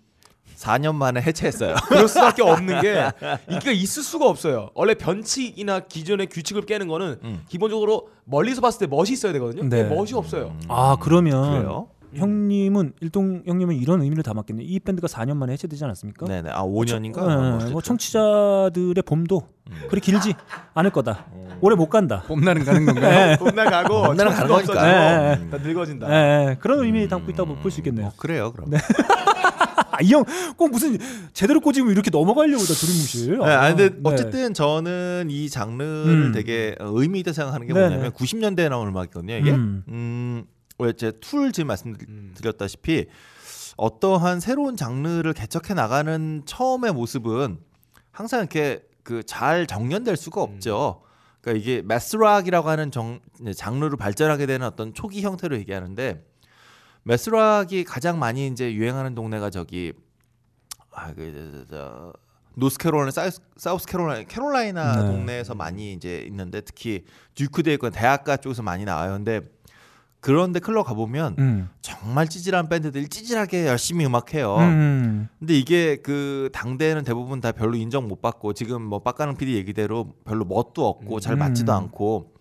[SPEAKER 2] 4년 만에 해체했어요.
[SPEAKER 4] 그럴 수밖에 없는 게 인기가 있을 수가 없어요 원래 변칙이나 기존의 규칙을 깨는 거는
[SPEAKER 2] 음.
[SPEAKER 4] 기본적으로 멀리서 봤을 때 멋이 있어야 되거든요
[SPEAKER 1] 네.
[SPEAKER 4] 근데 멋이 없어요
[SPEAKER 1] 아, 그러면
[SPEAKER 2] 그래요?
[SPEAKER 1] 형님은 일동 형님은 이런 의미를 담았겠네요. 이 밴드가 4년 만에 해체되지 않았습니까?
[SPEAKER 2] 네네. 아 5년인가?
[SPEAKER 1] 네, 뭐 청취자들의 봄도 그리 길지 않을 거다. 오래 못 간다.
[SPEAKER 3] 봄날은 가는 건가요?
[SPEAKER 4] 봄날 가고
[SPEAKER 2] 봄날은 가는 거니까.
[SPEAKER 4] 없어지고
[SPEAKER 1] 네,
[SPEAKER 4] 다 늙어진다
[SPEAKER 1] 예, 예, 그런 의미 담고 있다고 볼 수 있겠네요.
[SPEAKER 2] 뭐 그래요, 그럼.
[SPEAKER 1] 아, 이형꼭 무슨 제대로 꼬집으면 이렇게 넘어가려고 다 두리뭉실.
[SPEAKER 2] 네, 아니, 근데
[SPEAKER 1] 네.
[SPEAKER 2] 어쨌든 저는 이 장르를
[SPEAKER 1] 음.
[SPEAKER 2] 되게 의미 있다 생각하는 게
[SPEAKER 1] 네네.
[SPEAKER 2] 뭐냐면 90년대에 나온 음악이거든요. 이게
[SPEAKER 1] 음.
[SPEAKER 2] 음, 왜제툴 지금 말씀드렸다시피 어떠한 새로운 장르를 개척해 나가는 처음의 모습은 항상 이렇게 그 잘 정연될 수가 없죠. 그러니까 이게 매스락이라고 하는 정, 장르로 발전하게 되는 어떤 초기 형태로 얘기하는데 매스락이 가장 많이 이제 유행하는 동네가 저기 아그 저, 저, 노스캐롤라이나 사우스, 사우스캐롤라이나 캐롤라이나
[SPEAKER 1] 네.
[SPEAKER 2] 동네에서 많이 이제 있는데 특히 듀크대 있건 대학가 쪽에서 많이 나와요. 근데 그런데 클럽 가보면
[SPEAKER 1] 음.
[SPEAKER 2] 정말 찌질한 밴드들이 찌질하게 열심히 음악해요.
[SPEAKER 1] 음.
[SPEAKER 2] 근데 이게 그 당대에는 대부분 다 별로 인정 못 받고 지금 뭐 빡가는 PD 얘기대로 별로 멋도 없고 잘 맞지도
[SPEAKER 1] 음.
[SPEAKER 2] 않고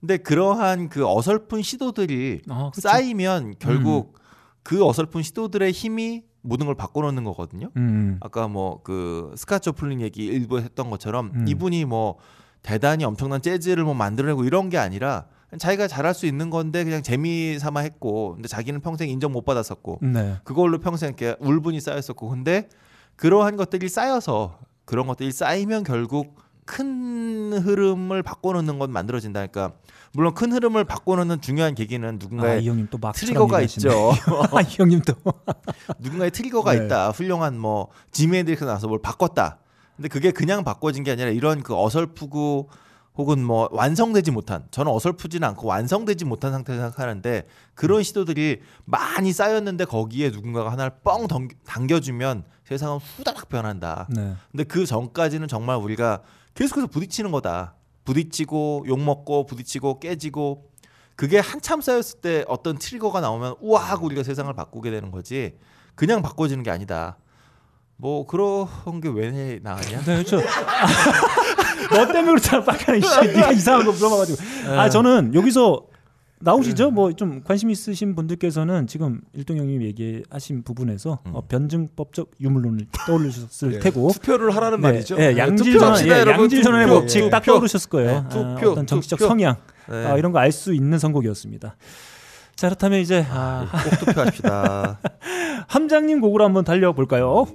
[SPEAKER 2] 근데 그러한 그 어설픈 시도들이
[SPEAKER 1] 아.
[SPEAKER 2] 쌓이면 결국 그 어설픈 시도들의 힘이 모든 걸 바꿔놓는 거거든요.
[SPEAKER 1] 음.
[SPEAKER 2] 아까 뭐 그 스카트 조플린 얘기 일부 했던 것처럼
[SPEAKER 1] 음.
[SPEAKER 2] 이분이 뭐 대단히 엄청난 재즈를 뭐 만들어내고 이런 게 아니라 자기가 잘할 수 있는 건데 그냥 재미 삼아 했고 근데 자기는 평생 인정 못 받았었고
[SPEAKER 1] 네.
[SPEAKER 2] 그걸로 평생 이렇게 울분이 쌓였었고 근데 그러한 것들이 쌓여서 그런 것들이 쌓이면 결국 큰 흐름을 바꿔놓는 건 만들어진다니까 물론 큰 흐름을 바꿔놓는 중요한 계기는
[SPEAKER 1] 아,
[SPEAKER 2] 누군가의
[SPEAKER 1] 이 형님 또막
[SPEAKER 2] trigger가 있죠
[SPEAKER 1] 아, 이 형님 또.
[SPEAKER 2] 누군가의 trigger가
[SPEAKER 1] 네.
[SPEAKER 2] 있다 훌륭한 뭐 헨드릭스 나서 뭘 바꿨다 근데 그게 그냥 바꿔진 게 아니라 이런 그 어설프고 혹은 뭐 완성되지 못한 저는 어설프지는 않고 완성되지 못한 상태를 생각하는데 그런 시도들이 많이 쌓였는데 거기에 누군가가 하나를 뻥 당- 당겨주면 세상은 후다닥 변한다.
[SPEAKER 1] 네.
[SPEAKER 2] 근데 그 전까지는 정말 우리가 계속해서 부딪히는 거다. 부딪히고 욕 먹고 부딪히고 깨지고 그게 한참 쌓였을 때 어떤 트리거가 나오면 우와 하고 우리가 세상을 바꾸게 되는 거지 그냥 바꿔지는 게 아니다. 뭐 그런 게 왜 나가냐?
[SPEAKER 1] 네, 그렇죠. 너 때문에 그렇잖아, 빡가는 씨. 네가 이상한 거 물어봐가지고. 아, 저는 여기서 나오시죠? 뭐 좀 관심 있으신 분들께서는 지금 일동 형님이 얘기하신 부분에서
[SPEAKER 2] 음.
[SPEAKER 1] 어, 변증법적 유물론을 떠올리셨을
[SPEAKER 4] 예,
[SPEAKER 1] 테고.
[SPEAKER 4] 투표를 하라는
[SPEAKER 1] 네,
[SPEAKER 4] 말이죠.
[SPEAKER 1] 예,
[SPEAKER 4] 네,
[SPEAKER 1] 양질
[SPEAKER 4] 투표
[SPEAKER 1] 전환,
[SPEAKER 4] 합시다,
[SPEAKER 1] 예,
[SPEAKER 4] 여러분.
[SPEAKER 1] 양질 전환의
[SPEAKER 4] 투표.
[SPEAKER 1] 법칙
[SPEAKER 4] 예.
[SPEAKER 1] 딱 떠오르셨을 거예요.
[SPEAKER 2] 네,
[SPEAKER 1] 아,
[SPEAKER 2] 투표,
[SPEAKER 1] 어떤 정치적
[SPEAKER 2] 투표.
[SPEAKER 1] 성향
[SPEAKER 2] 네.
[SPEAKER 1] 아, 이런 거 알 수 있는 선곡이었습니다. 자 그렇다면 이제 아,
[SPEAKER 2] 꼭 투표합시다.
[SPEAKER 1] 함장님 곡으로 한번 달려볼까요?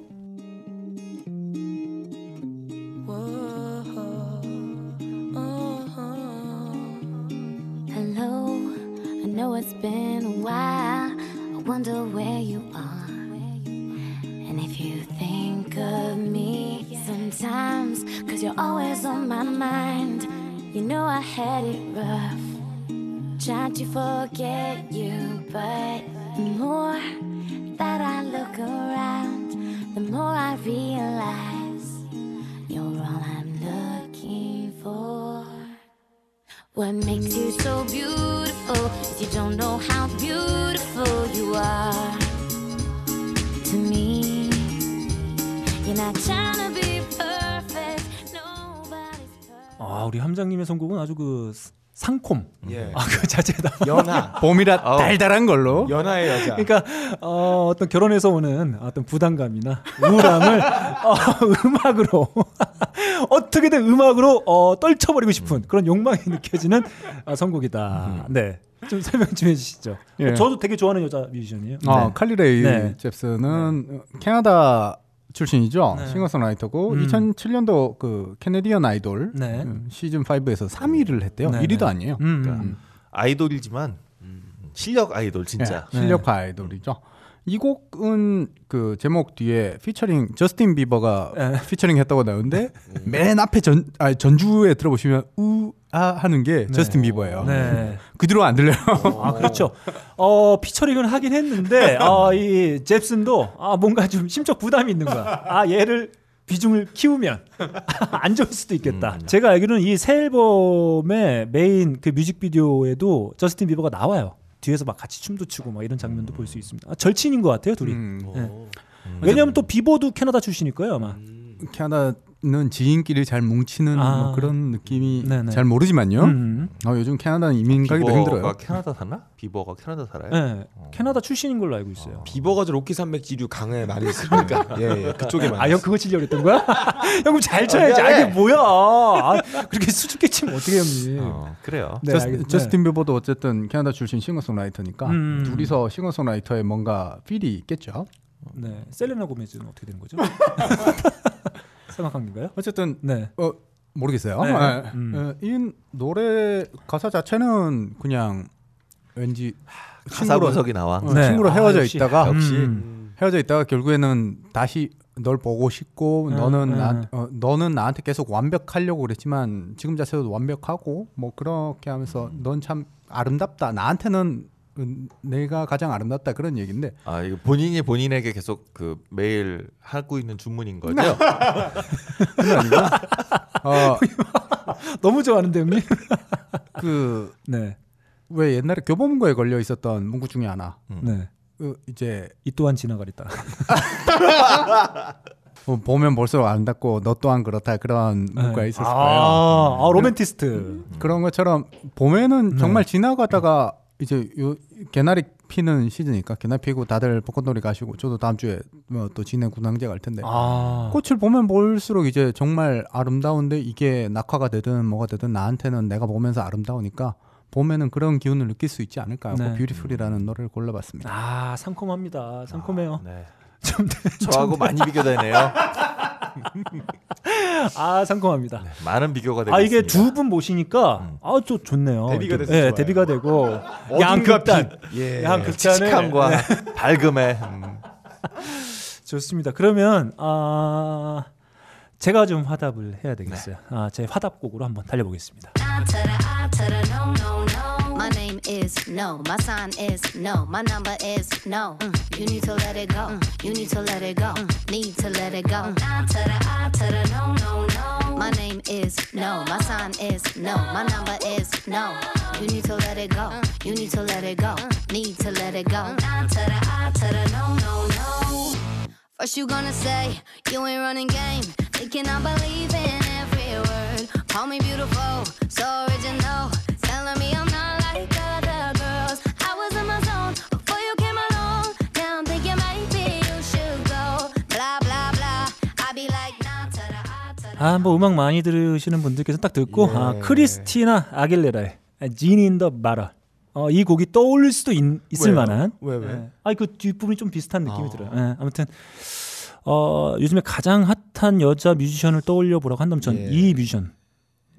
[SPEAKER 8] Know it's been a while. I wonder where you are. And if you think of me sometimes, cause you're always on my mind. You know I had it rough. Tried to forget you, but the more that I look around, the more I realize you're all I'm looking for. What makes you so beautiful you don't know how beautiful you are to me. You're not trying to be perfect, nobody's perfect.
[SPEAKER 1] 아 우리 함장님의 선곡은 아주 그 상콤
[SPEAKER 4] 예.
[SPEAKER 1] 아 그 자체다.
[SPEAKER 4] 연하.
[SPEAKER 3] 봄이라
[SPEAKER 2] 아우.
[SPEAKER 3] 달달한 걸로.
[SPEAKER 4] 연하의 여자.
[SPEAKER 1] 그러니까 어, 어떤 결혼에서 오는 어떤 부담감이나 우울함을 어, 음악으로 어떻게든 음악으로 어, 떨쳐버리고 싶은 그런 욕망이 느껴지는 아, 선곡이다. 네. 좀 설명 좀 해주시죠.
[SPEAKER 3] 예.
[SPEAKER 1] 어, 저도 되게 좋아하는 여자 뮤지션이에요.
[SPEAKER 3] 어,
[SPEAKER 1] 네.
[SPEAKER 3] 칼리레이
[SPEAKER 1] 네.
[SPEAKER 3] 젭슨은 어, 캐나다 출신이죠.
[SPEAKER 1] 네.
[SPEAKER 3] 싱어송라이터고
[SPEAKER 1] 음.
[SPEAKER 3] 2007년도 그 Canadian Idol
[SPEAKER 1] 네.
[SPEAKER 3] 음, 시즌 5에서 3위를 했대요.
[SPEAKER 1] 네,
[SPEAKER 3] 1위도
[SPEAKER 1] 네.
[SPEAKER 3] 아니에요.
[SPEAKER 1] 음,
[SPEAKER 2] 그러니까
[SPEAKER 1] 음.
[SPEAKER 2] 아이돌이지만 음, 실력 아이돌 진짜.
[SPEAKER 3] 네, 실력파 아이돌이죠. 이 곡은 그 제목 뒤에 피처링 저스틴 비버가
[SPEAKER 1] 네.
[SPEAKER 3] 피처링 했다고 나오는데 맨 앞에 전 아, 전주에 들어보시면 우아 하는 게 저스틴 비버예요.
[SPEAKER 1] 네.
[SPEAKER 3] 그 뒤로 안 들려요.
[SPEAKER 1] 아 그렇죠. 어 피처링은 하긴 했는데 어, 이 젭슨도 아 뭔가 좀 심적 부담이 있는 거야. 아 얘를 비중을 키우면 안 좋을 수도 있겠다. 제가 알기로는 이 새 앨범의 메인 그 뮤직비디오에도 저스틴 비버가 나와요. 뒤에서 막 같이 춤도 추고 막 이런 장면도 볼 수 있습니다. 아, 절친인 것 같아요 둘이.
[SPEAKER 3] 음,
[SPEAKER 1] 네. 왜냐하면 또 비버도 캐나다 출신일 거예요 아마.
[SPEAKER 3] 캐나다 는 지인끼리 잘 뭉치는
[SPEAKER 1] 아.
[SPEAKER 3] 뭐 그런 느낌이
[SPEAKER 1] 네네.
[SPEAKER 3] 잘 모르지만요.
[SPEAKER 1] 음.
[SPEAKER 3] 어, 요즘 캐나다는 이민 가기도 힘들어요.
[SPEAKER 2] 캐나다 사나? 비버가 캐나다 살아요?
[SPEAKER 1] 네. 캐나다 출신인 걸로 알고 있어요.
[SPEAKER 4] 비버가 저 로키 산맥 지류 강에 많이 있으니까. 예, 예. 그쪽에 많이.
[SPEAKER 1] 아, 형 그거 치려고 했던 거야? 형 그럼 잘 쳐야지. 아, 이게 뭐야? 아, 그렇게 수줍게 치면 어떻게 형님?
[SPEAKER 2] 어, 그래요.
[SPEAKER 1] 네,
[SPEAKER 3] 저스, 저스틴 비버도 어쨌든 캐나다 출신 싱어송라이터니까
[SPEAKER 1] 음.
[SPEAKER 3] 둘이서 싱어송라이터에 뭔가 feel이 있겠죠.
[SPEAKER 1] 네. 셀레나 고메즈는 어떻게 되는 거죠? 삼각관계인가요?
[SPEAKER 3] 어쨌든
[SPEAKER 1] 네.
[SPEAKER 3] 어, 모르겠어요.
[SPEAKER 1] 네.
[SPEAKER 3] 예.
[SPEAKER 1] 음.
[SPEAKER 3] 어, 이 노래 가사 자체는 그냥 왠지
[SPEAKER 2] 가사 분석이 나와.
[SPEAKER 3] 어,
[SPEAKER 1] 네.
[SPEAKER 3] 친구로
[SPEAKER 1] 아,
[SPEAKER 3] 헤어져
[SPEAKER 1] 역시.
[SPEAKER 3] 있다가
[SPEAKER 2] 역시.
[SPEAKER 1] 음.
[SPEAKER 3] 헤어져 있다가 결국에는 다시 널 보고 싶고
[SPEAKER 1] 음,
[SPEAKER 3] 너는
[SPEAKER 1] 음.
[SPEAKER 3] 나, 어, 너는 나한테 계속 완벽하려고 그랬지만 지금 자체도 완벽하고 뭐 그렇게 하면서 넌 참 아름답다 나한테는 음, 내가 가장 아름답다 그런 얘기인데
[SPEAKER 2] 아 이거 본인이 본인에게 계속 그 매일 하고 있는 주문인 거죠?
[SPEAKER 3] 그건 아니고 어,
[SPEAKER 1] 너무 좋아하는데 형님?
[SPEAKER 3] 그
[SPEAKER 1] 네.
[SPEAKER 3] 왜 옛날에 교보문고에 걸려 있었던 문구 중에 하나
[SPEAKER 1] 네.
[SPEAKER 3] 그 이제
[SPEAKER 1] 이 또한 지나가리다.
[SPEAKER 3] 어, 보면 볼수록 아름답고 너 또한 그렇다 그런 문구가
[SPEAKER 1] 네.
[SPEAKER 3] 있었을
[SPEAKER 1] 아,
[SPEAKER 3] 거예요.
[SPEAKER 1] 아, 로맨티스트.
[SPEAKER 3] 그런 것처럼 봄에는
[SPEAKER 1] 네.
[SPEAKER 3] 정말 지나가다가 이제 요 개나리 피는 시즌이니까 개나리 피고 다들 벚꽃놀이 가시고 저도 다음 주에 뭐 또 진해 군항제 갈 텐데
[SPEAKER 1] 아.
[SPEAKER 3] 꽃을 보면 볼수록 이제 정말 아름다운데 이게 낙화가 되든 뭐가 되든 나한테는 내가 보면서 아름다우니까 봄에는 그런 기운을 느낄 수 있지 않을까 하고
[SPEAKER 1] 네.
[SPEAKER 3] 뷰티풀이라는 노래를 골라봤습니다.
[SPEAKER 1] 아, 상콤합니다. 상콤해요.
[SPEAKER 2] 네.
[SPEAKER 1] 좀
[SPEAKER 2] 저하고 많이 비교되네요.
[SPEAKER 1] 아, 상콤합니다.
[SPEAKER 2] 네, 많은 비교가 되고
[SPEAKER 1] 아 이게. 두 분 모시니까
[SPEAKER 2] 음.
[SPEAKER 1] 아좀 좋네요.
[SPEAKER 4] 대비가
[SPEAKER 1] 좀,
[SPEAKER 4] 돼서
[SPEAKER 1] 예,
[SPEAKER 4] 좋아요.
[SPEAKER 1] 대비가 되고 양극단,
[SPEAKER 4] 예.
[SPEAKER 1] 양극단을
[SPEAKER 2] 칙칙함과
[SPEAKER 1] 네,
[SPEAKER 2] 밝음에 음.
[SPEAKER 1] 좋습니다. 그러면 아 제가 좀 화답을 해야 되겠어요. 아, 제 화답곡으로 한번 달려보겠습니다.
[SPEAKER 8] My name is no. My sign is no. My number is no. Mm, You need to let it go. Mm, You need to let it go. Mm, Need to let it go. No no no. My name is no. My sign is no. My number is no. You need to let it go. You need to let it go. Need to let it go. No no no. First you gonna say you ain't running game, thinking I believe in every word. Call me beautiful, so original, telling me I'm not
[SPEAKER 1] 아, 뭐 음악 많이 들으시는 분들께서 딱 듣고 아, 크리스티나 아길레라의 in the Bottle. 어, 이 곡이 떠올릴 수도 있, 을? 만한.
[SPEAKER 4] 왜, 왜?
[SPEAKER 1] 예. 아, 그 뒷부분이 좀 비슷한 느낌이 들어요. 예, 아무튼 어, 요즘에 가장 핫한 여자 뮤지션을 떠올려 보라고 한다면 전
[SPEAKER 4] 예.
[SPEAKER 1] 이 뮤지션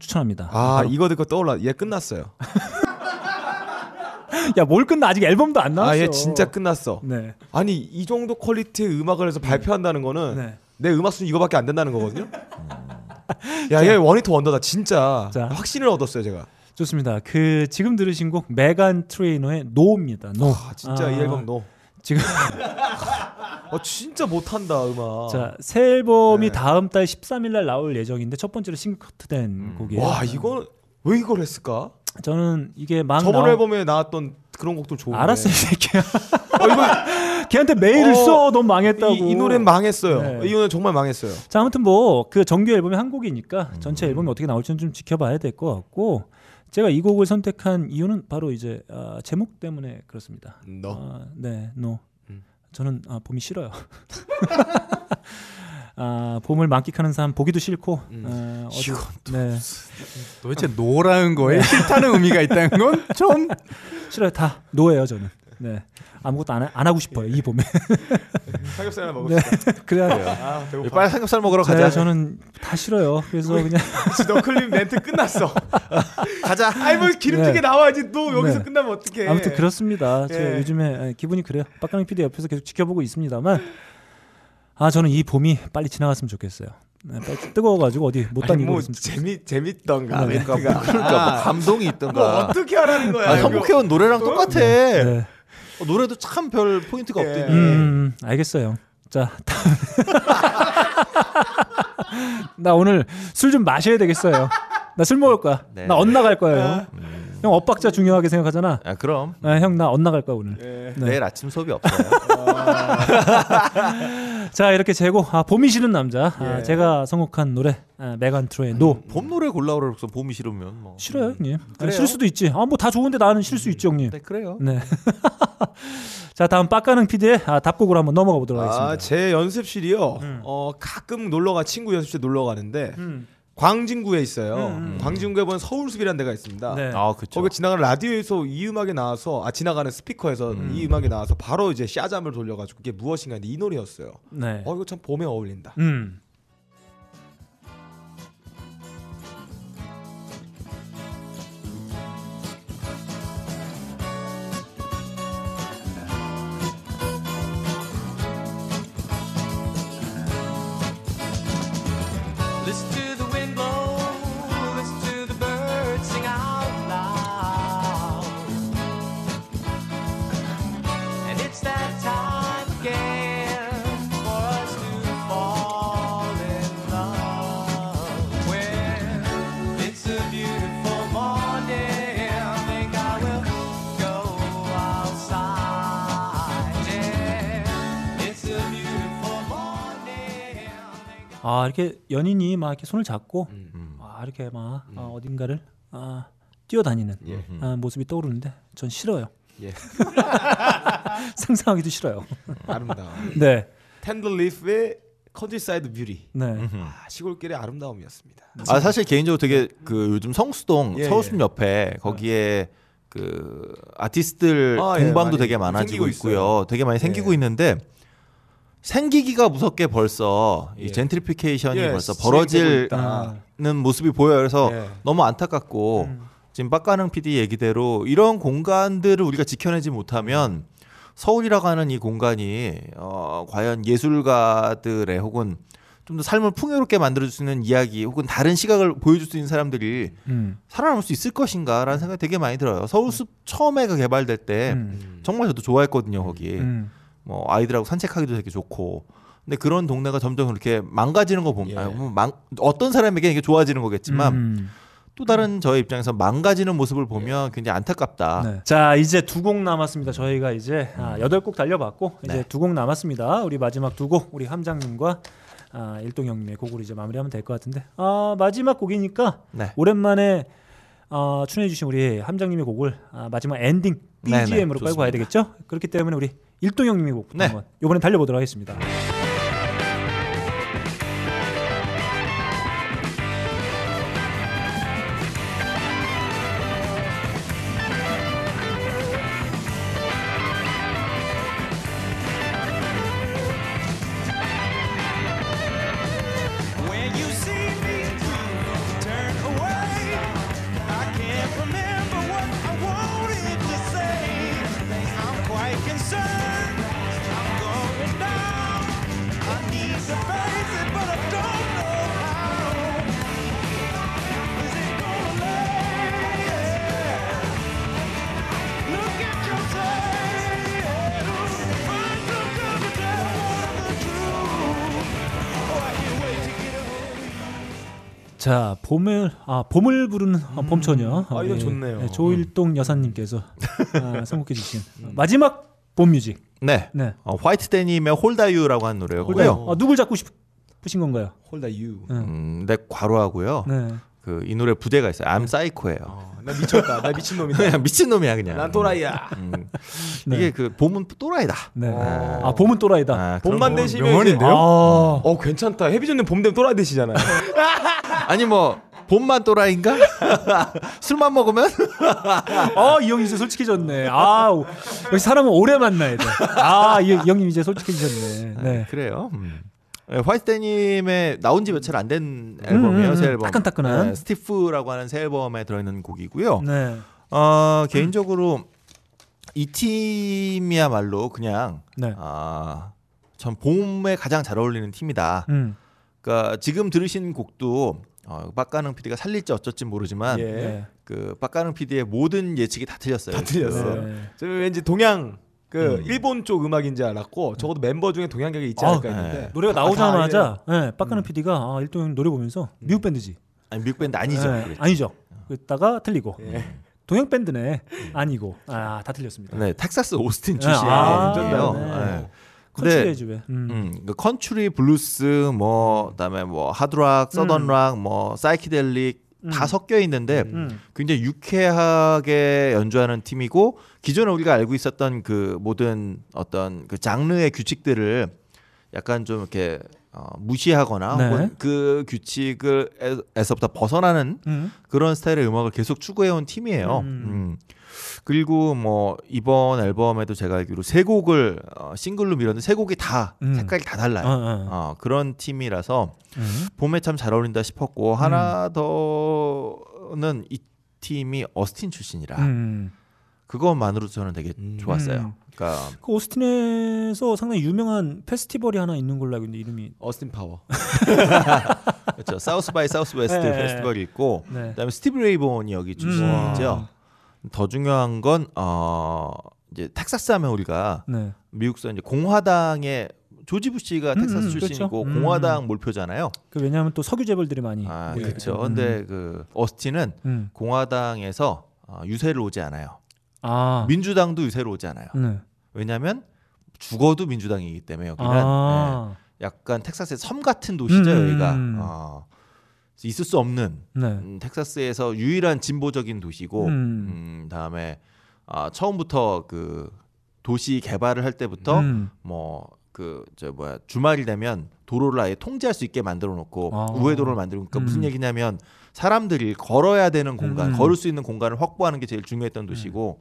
[SPEAKER 1] 추천합니다.
[SPEAKER 4] 아
[SPEAKER 1] 바로-
[SPEAKER 4] 이거 듣고 떠올라. 얘 끝났어요.
[SPEAKER 1] 야, 뭘 끝나? 아직 앨범도 안 나왔어.
[SPEAKER 4] 아 얘 진짜 끝났어.
[SPEAKER 1] 네.
[SPEAKER 4] 아니 이 정도 퀄리티의 음악을 해서 발표한다는 거는
[SPEAKER 1] 네.
[SPEAKER 4] 내 음악 순위 이거밖에 안 된다는 거거든요. 야, 얘 one-hit wonder다 진짜.
[SPEAKER 1] 자.
[SPEAKER 4] 확신을 얻었어요 제가.
[SPEAKER 1] 좋습니다. 그 지금 들으신 곡 메간 트레이너의 No입니다. No.
[SPEAKER 4] 아, 진짜
[SPEAKER 1] 아,
[SPEAKER 4] 이 앨범 No.
[SPEAKER 1] 지금
[SPEAKER 4] 어 진짜 못한다 음악.
[SPEAKER 1] 자, 새 앨범이
[SPEAKER 4] 네.
[SPEAKER 1] 다음 달 13일 날 나올 예정인데 첫 번째로 싱글된 곡이에요.
[SPEAKER 4] 와 이거 왜 이걸 했을까?
[SPEAKER 1] 저는 이게 막
[SPEAKER 4] 저번
[SPEAKER 1] 나오-
[SPEAKER 4] 앨범에 나왔던 그런 곡도 좋은데.
[SPEAKER 1] 알았어 이 새끼야.
[SPEAKER 4] 어, 이거
[SPEAKER 1] 걔한테 메일을
[SPEAKER 4] 어,
[SPEAKER 1] 써. 넌 망했다고.
[SPEAKER 4] 이, 이 노래는 망했어요.
[SPEAKER 1] 네.
[SPEAKER 4] 이 노래 정말 망했어요.
[SPEAKER 1] 자, 아무튼 뭐 그 정규 앨범이 한 곡이니까
[SPEAKER 4] 음.
[SPEAKER 1] 전체 앨범이 어떻게 나올지는 좀 지켜봐야 될 것 같고 제가 이 곡을 선택한 이유는 바로 이제 아, 제목 때문에 그렇습니다.
[SPEAKER 4] 너.
[SPEAKER 1] 아, 네, no.
[SPEAKER 4] 음.
[SPEAKER 1] 저는 아, 봄이 싫어요. 아, 봄을 만끽하는 삶 보기도 싫고
[SPEAKER 4] 음.
[SPEAKER 1] 아, 어디 네
[SPEAKER 3] 도대체 노라는 거에 싫다는 의미가 있다는 건 좀
[SPEAKER 1] 싫어요 다 노예요 저는 네 아무것도 안, 하- 안 하고 싶어요 이 봄에
[SPEAKER 4] 삼겹살 하나
[SPEAKER 1] 네.
[SPEAKER 4] 먹읍시다.
[SPEAKER 1] 그래야 돼요.
[SPEAKER 4] 아 배고파.
[SPEAKER 2] 빨리 삼겹살 먹으러 가자.
[SPEAKER 1] 네, 저는 다 싫어요. 그래서 그냥
[SPEAKER 4] 너클림 멘트 끝났어.
[SPEAKER 2] 가자.
[SPEAKER 4] 아이 뭐 기름지게
[SPEAKER 1] 네.
[SPEAKER 4] 나와야지 또 여기서
[SPEAKER 1] 네.
[SPEAKER 4] 끝나면 어떡해.
[SPEAKER 1] 아무튼 그렇습니다. 제가
[SPEAKER 4] 예.
[SPEAKER 1] 요즘에 기분이 그래요. 빡가능 PD 옆에서 계속 지켜보고 있습니다만 아 저는 이 봄이 빨리 지나갔으면 좋겠어요. 네, 빨리 뜨거워가지고 어디 못
[SPEAKER 4] 아니
[SPEAKER 1] 다니고
[SPEAKER 4] 뭐. 재미 재밌던가
[SPEAKER 1] 네.
[SPEAKER 2] 그러니까. 뭐, 그러니까 뭐 감동이
[SPEAKER 4] 뭐
[SPEAKER 2] 있던가.
[SPEAKER 4] 어떻게 하라는 거야?
[SPEAKER 2] 아,
[SPEAKER 4] 이거.
[SPEAKER 2] 형국해온 노래랑 똑같아.
[SPEAKER 1] 네.
[SPEAKER 2] 어, 노래도 참 별 포인트가
[SPEAKER 4] 예.
[SPEAKER 2] 없더니.
[SPEAKER 1] 음, 알겠어요. 자. 나 오늘 술 좀 마셔야 되겠어요. 나 술 먹을 거야.
[SPEAKER 2] 네.
[SPEAKER 1] 나 엇나갈 거예요. 형. 형 엇박자 중요하게 생각하잖아.
[SPEAKER 2] 아 그럼
[SPEAKER 1] 아, 형나 엇나갈 거야 오늘.
[SPEAKER 4] 예.
[SPEAKER 1] 네.
[SPEAKER 2] 내일 아침 수업이 없어요.
[SPEAKER 1] 자 이렇게 제곡 아, 봄이 싫은 남자 아,
[SPEAKER 4] 예.
[SPEAKER 1] 제가 선곡한 노래 아, 메간 트레이너의 No
[SPEAKER 2] 봄 노래 골라오라 그래서 봄이 싫으면 뭐.
[SPEAKER 1] 싫어요 형님 아? 싫을 수도 있지 아 뭐 다 좋은데 나는 싫을 수 있지 형님
[SPEAKER 2] 네 그래요.
[SPEAKER 1] 네. 자 다음 빡가능 PD의 아, 답곡으로 한번 넘어가 보도록 하겠습니다
[SPEAKER 4] 아, 제 연습실이요.
[SPEAKER 1] 음.
[SPEAKER 4] 어, 가끔 놀러가 친구 연습실 놀러 가는데
[SPEAKER 1] 음.
[SPEAKER 4] 광진구에 있어요.
[SPEAKER 1] 음.
[SPEAKER 4] 광진구에 보면 서울숲이라는 데가 있습니다.
[SPEAKER 1] 네.
[SPEAKER 2] 아 그렇죠.
[SPEAKER 4] 거기 지나가는 라디오에서 이 음악이 나와서 아 지나가는 스피커에서
[SPEAKER 2] 음.
[SPEAKER 4] 이 음악이 나와서 바로 이제 샤잠을 돌려가지고 그게 무엇인가 했는데 이 노래였어요.
[SPEAKER 1] 네.
[SPEAKER 4] 어 이거 참 봄에 어울린다.
[SPEAKER 1] 음.
[SPEAKER 7] Listen
[SPEAKER 1] 아 이렇게 연인이 막 이렇게 손을 잡고
[SPEAKER 2] 음.
[SPEAKER 1] 아 이렇게 막 아, 어딘가를 아, 뛰어다니는
[SPEAKER 4] 예.
[SPEAKER 1] 아, 모습이 떠오르는데 전 싫어요
[SPEAKER 4] 예.
[SPEAKER 1] 상상하기도 싫어요
[SPEAKER 4] 아름다워.
[SPEAKER 1] 네
[SPEAKER 4] 텐들리프의 Countryside Beauty.
[SPEAKER 1] 네.
[SPEAKER 4] 아, 시골길의 아름다움이었습니다.
[SPEAKER 2] 아 사실 개인적으로 되게 그 요즘 성수동
[SPEAKER 4] 예,
[SPEAKER 2] 서울숲 옆에 거기에 그 아티스트들
[SPEAKER 4] 아, 예,
[SPEAKER 2] 공방도
[SPEAKER 4] 많이
[SPEAKER 2] 되게 많아지고 있고요.
[SPEAKER 4] 있어요.
[SPEAKER 2] 되게 많이 생기고
[SPEAKER 4] 예.
[SPEAKER 2] 있는데 생기기가 무섭게 벌써 이
[SPEAKER 4] 예.
[SPEAKER 2] 젠트리피케이션이
[SPEAKER 4] 예,
[SPEAKER 2] 벌써
[SPEAKER 4] 있다.
[SPEAKER 2] 모습이 보여요. 그래서
[SPEAKER 4] 예.
[SPEAKER 2] 너무 안타깝고
[SPEAKER 1] 음.
[SPEAKER 2] 지금 빡가능 PD 얘기대로 이런 공간들을 우리가 지켜내지 못하면 서울이라고 하는 이 공간이 어, 과연 예술가들의 혹은 좀 더 삶을 풍요롭게 만들어 줄 수 있는 이야기 혹은 다른 시각을 보여줄 수 있는 사람들이
[SPEAKER 1] 음.
[SPEAKER 2] 살아남을 수 있을 것인가라는 생각이 되게 많이 들어요. 서울숲 처음에가 개발될 때
[SPEAKER 1] 음.
[SPEAKER 2] 정말 저도 좋아했거든요 거기.
[SPEAKER 1] 음.
[SPEAKER 2] 뭐 아이들하고 산책하기도 되게 좋고. 근데 그런 동네가 점점 그렇게 망가지는 거 보면
[SPEAKER 4] 예.
[SPEAKER 2] 뭐 망, 어떤 사람에게 이게 좋아지는 거겠지만
[SPEAKER 1] 음.
[SPEAKER 2] 또 다른 저의 입장에서 망가지는 모습을 보면 굉장히 안타깝다.
[SPEAKER 1] 네. 자 이제 두 곡 남았습니다. 저희가 이제 아, 여덟 곡 달려봤고 이제
[SPEAKER 2] 네.
[SPEAKER 1] 두곡 남았습니다. 우리 마지막 두 곡 우리 함장님과 아, 일동 형님의 곡으로 이제 마무리하면 될 것 같은데 아, 마지막 곡이니까
[SPEAKER 2] 네.
[SPEAKER 1] 오랜만에 어, 출연해주신 우리 함장님의 곡을 아, 마지막 엔딩
[SPEAKER 2] 네, 네,
[SPEAKER 1] BGM으로 깔고 가야 되겠죠? 그렇기 때문에 우리 일동 형님의 곡부터
[SPEAKER 2] 네.
[SPEAKER 1] 한번 이번엔 달려보도록 하겠습니다. 자 봄을 아 봄을 부르는 어, 봄처녀
[SPEAKER 4] 아, 이거
[SPEAKER 1] 우리,
[SPEAKER 4] 좋네요.
[SPEAKER 1] 네, 조일동 여사님께서 아, 선곡해 주신 마지막 봄 뮤직
[SPEAKER 2] 네.
[SPEAKER 1] 네
[SPEAKER 2] 어, 화이트 데님의 Holda You라고 하는 노래였고요.
[SPEAKER 1] 볼까요? 어, 누굴 잡고 싶으신 건가요?
[SPEAKER 4] Holda You.
[SPEAKER 2] 음, 네 괄호하고요.
[SPEAKER 1] 네.
[SPEAKER 2] 그이 노래 부제가 있어요. I'm Psycho예요.
[SPEAKER 4] 어, 나 미쳤다. 나 미친 놈이다.
[SPEAKER 2] 그냥 미친 놈이야 그냥.
[SPEAKER 4] 난 또라이야.
[SPEAKER 2] 음.
[SPEAKER 1] 네.
[SPEAKER 2] 이게 그 봄은 또라이다.
[SPEAKER 1] 네.
[SPEAKER 2] 어.
[SPEAKER 1] 아 봄은 또라이다.
[SPEAKER 2] 아,
[SPEAKER 4] 봄만
[SPEAKER 2] 거.
[SPEAKER 4] 되시면
[SPEAKER 3] 명언인데요?
[SPEAKER 1] 아,
[SPEAKER 4] 어 괜찮다. 해비전님 봄 되면 또라이 되시잖아요.
[SPEAKER 2] 아니 뭐 봄만 또라이인가? 술만 먹으면?
[SPEAKER 1] 어, 이 형님 이제 솔직해졌네. 아, 오- 역시 사람은 오래 만나야 돼. 아, 이, 이 형님 이제 솔직해지셨네. 네.
[SPEAKER 2] 그래요. 음. 네, 화이트 데님의 나온 지 며칠 안 된 앨범이에요.
[SPEAKER 1] 음,
[SPEAKER 2] 새
[SPEAKER 1] 음,
[SPEAKER 2] 앨범.
[SPEAKER 1] 따끈따끈한.
[SPEAKER 2] 네, 스티프라고 하는 새 앨범에 들어있는 곡이고요.
[SPEAKER 1] 네.
[SPEAKER 2] 어, 개인적으로 이 팀이야말로 그냥
[SPEAKER 1] 네.
[SPEAKER 2] 아, 전 봄에 가장 잘 어울리는 팀이다.
[SPEAKER 1] 음.
[SPEAKER 2] 그러니까 지금 들으신 곡도 어, 빡가능 PD가 살릴지 어쩔지 모르지만
[SPEAKER 4] 예.
[SPEAKER 1] 네.
[SPEAKER 2] 그 빡가능 PD의 모든 예측이 다 틀렸어요.
[SPEAKER 4] 다 틀렸어요.
[SPEAKER 1] 네.
[SPEAKER 4] 저 왠지 동양 그
[SPEAKER 2] 음.
[SPEAKER 4] 일본 쪽 음악인 줄 알았고 적어도 멤버 중에 동양객이 있지
[SPEAKER 1] 아,
[SPEAKER 4] 않을까
[SPEAKER 2] 네.
[SPEAKER 4] 했는데
[SPEAKER 1] 노래가
[SPEAKER 4] 아,
[SPEAKER 1] 나오자마자 네, 빡가는 PD가 아, 일동 노래 보면서 미국 밴드지.
[SPEAKER 2] 아니 미국 밴드 아니죠.
[SPEAKER 1] 네,
[SPEAKER 2] 그랬죠.
[SPEAKER 1] 아니죠. 그랬다가 틀리고.
[SPEAKER 4] 예.
[SPEAKER 1] 동양 밴드네. 아니고. 아, 다 틀렸습니다.
[SPEAKER 2] 네, 텍사스 오스틴
[SPEAKER 1] 네,
[SPEAKER 2] 출신이에요.
[SPEAKER 1] 아,
[SPEAKER 2] 네.
[SPEAKER 1] 네.
[SPEAKER 2] 근데
[SPEAKER 1] 컨트리의 집에. 음.
[SPEAKER 2] 음, 그 컨트리 블루스 뭐 그다음에 뭐 하드락, southern rock, 뭐 사이키델릭 다
[SPEAKER 1] 음.
[SPEAKER 2] 섞여 있는데
[SPEAKER 1] 음.
[SPEAKER 2] 굉장히 유쾌하게 연주하는 팀이고 기존에 우리가 알고 있었던 그 모든 어떤 그 장르의 규칙들을 약간 좀 이렇게 어, 무시하거나
[SPEAKER 1] 네.
[SPEAKER 2] 혹은 그 규칙을에서부터 벗어나는
[SPEAKER 1] 음.
[SPEAKER 2] 그런 스타일의 음악을 계속 추구해온 팀이에요.
[SPEAKER 1] 음.
[SPEAKER 2] 음. 그리고 뭐 이번 앨범에도 제가 알기로 세 곡을 어, 싱글로 밀었는데 세 곡이 다
[SPEAKER 1] 음.
[SPEAKER 2] 색깔이 다 달라요.
[SPEAKER 1] 어, 어.
[SPEAKER 2] 어, 그런 팀이라서
[SPEAKER 1] 음.
[SPEAKER 2] 봄에 참 잘 어울린다 싶었고 하나 더는 이 팀이 어스틴 출신이라
[SPEAKER 1] 음.
[SPEAKER 2] 그것만으로도 저는 되게
[SPEAKER 4] 음.
[SPEAKER 2] 좋았어요.
[SPEAKER 1] 음.
[SPEAKER 2] 그러니까
[SPEAKER 1] 그 오스틴에서 상당히 유명한 페스티벌이 하나 있는 걸로 알고 있는데 이름이
[SPEAKER 4] 어스틴 파워.
[SPEAKER 2] 그렇죠. South by Southwest
[SPEAKER 1] 네.
[SPEAKER 2] 페스티벌이 있고
[SPEAKER 1] 네.
[SPEAKER 2] 그다음에 스티비 레이 본이 여기 출신이죠. 더 중요한 건 어, 이제 텍사스 하면 우리가
[SPEAKER 1] 네.
[SPEAKER 2] 미국서 이제 공화당의 조지 부시가
[SPEAKER 1] 음,
[SPEAKER 2] 텍사스
[SPEAKER 1] 음,
[SPEAKER 2] 출신이고
[SPEAKER 1] 그렇죠. 음.
[SPEAKER 2] 공화당 몰표잖아요.
[SPEAKER 1] 그 왜냐하면 또 석유 재벌들이 많이
[SPEAKER 2] 아, 그렇죠.
[SPEAKER 1] 있거든요.
[SPEAKER 2] 근데
[SPEAKER 1] 음.
[SPEAKER 2] 그 어스틴은
[SPEAKER 1] 음.
[SPEAKER 2] 공화당에서 어, 유세를 오지 않아요.
[SPEAKER 1] 아.
[SPEAKER 2] 민주당도 유세를 오지 않아요.
[SPEAKER 1] 네.
[SPEAKER 2] 왜냐하면 죽어도 민주당이기 때문에 여기는
[SPEAKER 1] 아.
[SPEAKER 2] 네, 약간 텍사스의 섬 같은 도시죠
[SPEAKER 1] 음.
[SPEAKER 2] 여기가 어, 있을 수 없는
[SPEAKER 1] 네.
[SPEAKER 2] 음, 텍사스에서 유일한 진보적인 도시고
[SPEAKER 1] 음.
[SPEAKER 2] 음, 다음에 아, 처음부터 그 도시 개발을 할 때부터
[SPEAKER 1] 음.
[SPEAKER 2] 뭐 그 저 뭐야 주말이 되면 도로를 아예 통제할 수 있게 만들어 놓고
[SPEAKER 1] 아.
[SPEAKER 2] 우회 도로를 만들고 그러니까
[SPEAKER 1] 음.
[SPEAKER 2] 무슨 얘기냐면 사람들이 걸어야 되는 공간,
[SPEAKER 1] 음.
[SPEAKER 2] 걸을 수 있는 공간을 확보하는 게 제일 중요했던 도시고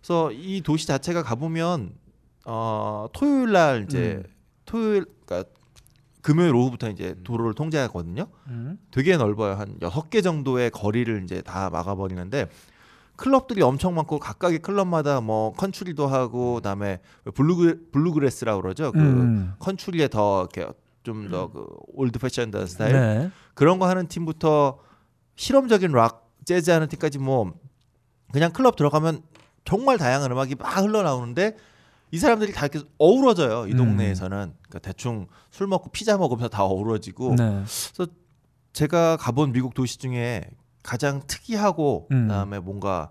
[SPEAKER 2] 그래서 이 도시 자체가 가보면 어 토요일 날 이제
[SPEAKER 1] 음.
[SPEAKER 2] 토요일 그러니까 금요일 오후부터 이제 도로를 통제하거든요.
[SPEAKER 1] 음.
[SPEAKER 2] 되게 넓어요. 한 여섯 개 정도의 거리를 이제 다 막아버리는데 클럽들이 엄청 많고 각각의 클럽마다 뭐 컨츄리도 하고 그다음에 블루그 블루그래스라고 그러죠. 그
[SPEAKER 1] 음.
[SPEAKER 2] 컨츄리에 더 이렇게 좀 더그 old-fashioned 스타일
[SPEAKER 1] 네.
[SPEAKER 2] 그런 거 하는 팀부터 실험적인 락 재즈 하는 팀까지 뭐 그냥 클럽 들어가면 정말 다양한 음악이 막 흘러나오는데 이 사람들이 다 이렇게 어우러져요 이
[SPEAKER 1] 음.
[SPEAKER 2] 동네에서는 그러니까 대충 술 먹고 피자 먹으면서 다 어우러지고
[SPEAKER 1] 네.
[SPEAKER 2] 제가 가본 미국 도시 중에 가장 특이하고
[SPEAKER 1] 음.
[SPEAKER 2] 그다음에 뭔가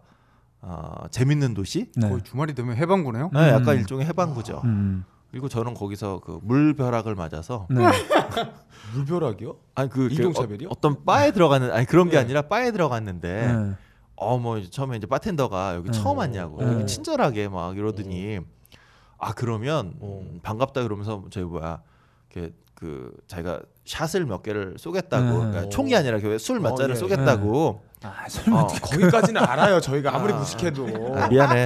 [SPEAKER 2] 어, 재밌는 도시
[SPEAKER 1] 네.
[SPEAKER 3] 거의 주말이 되면 해방구네요.
[SPEAKER 2] 네, 약간
[SPEAKER 1] 음.
[SPEAKER 2] 일종의 해방구죠
[SPEAKER 1] 음.
[SPEAKER 2] 그리고 저는 거기서 그 물벼락을 맞아서
[SPEAKER 1] 네.
[SPEAKER 4] 물벼락이요?
[SPEAKER 2] 아니 그
[SPEAKER 4] 인종차별이요?
[SPEAKER 2] 어, 떤 바에 들어가는 아니 그런 게
[SPEAKER 4] 네.
[SPEAKER 2] 아니라 바에 들어갔는데
[SPEAKER 1] 네.
[SPEAKER 2] 어뭐 처음에 이제 바텐더가 여기
[SPEAKER 1] 음.
[SPEAKER 2] 처음 왔냐고
[SPEAKER 1] 음.
[SPEAKER 2] 여기 친절하게 막 이러더니 아 그러면
[SPEAKER 4] 어.
[SPEAKER 2] 음, 반갑다 그러면서 저희 뭐야 이렇게 그 자기가 샷을 몇 개를 쏘겠다고
[SPEAKER 1] 음.
[SPEAKER 2] 그러니까 총이 아니라 이렇게 술몇
[SPEAKER 4] 어,
[SPEAKER 2] 잔을
[SPEAKER 4] 예.
[SPEAKER 2] 쏘겠다고
[SPEAKER 1] 아, 설마
[SPEAKER 2] 어,
[SPEAKER 4] 거기까지는 알아요. 저희가 아무리 무식해도
[SPEAKER 2] 아, 미안해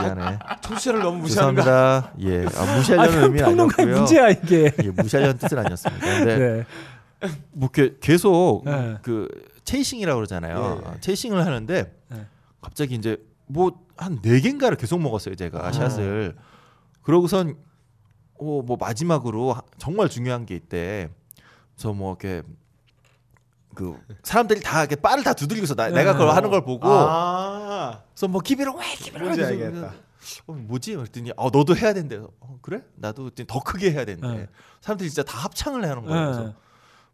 [SPEAKER 2] 미안해
[SPEAKER 4] 청취자를 너무 무시하는 거.
[SPEAKER 2] 죄송합니다 예 아, 무시하려는 의미는
[SPEAKER 1] 평론가의
[SPEAKER 2] 아니었고요
[SPEAKER 1] 문제야 이게.
[SPEAKER 2] 예, 무시하려는 뜻은 아니었습니다 근데
[SPEAKER 1] 네.
[SPEAKER 2] 뭐 계속
[SPEAKER 1] 네.
[SPEAKER 2] 그 체이싱이라고 그러잖아요.
[SPEAKER 4] 예, 예.
[SPEAKER 2] 체이싱을 하는데
[SPEAKER 1] 네.
[SPEAKER 2] 갑자기 이제 뭐 한 네 개인가를 계속 먹었어요 제가
[SPEAKER 1] 아.
[SPEAKER 2] 샷을. 그러고선 어, 뭐 마지막으로 하- 정말 중요한 게 있대. 그래서 뭐 이렇게 그 사람들이 다 이렇게 바를 다 두들기서 나, 내가 그걸 하는 걸 보고
[SPEAKER 4] 아,
[SPEAKER 2] 그래서 뭐 기비를 왜 기비를 하면서
[SPEAKER 4] 알겠다.
[SPEAKER 2] 어, 뭐지? 그랬더니 어 너도 해야 된대. 어, 그래? 나도 더 크게 해야 된대.
[SPEAKER 1] 네.
[SPEAKER 2] 사람들이 진짜 다 합창을 하는 거예요. 그래서
[SPEAKER 1] 네.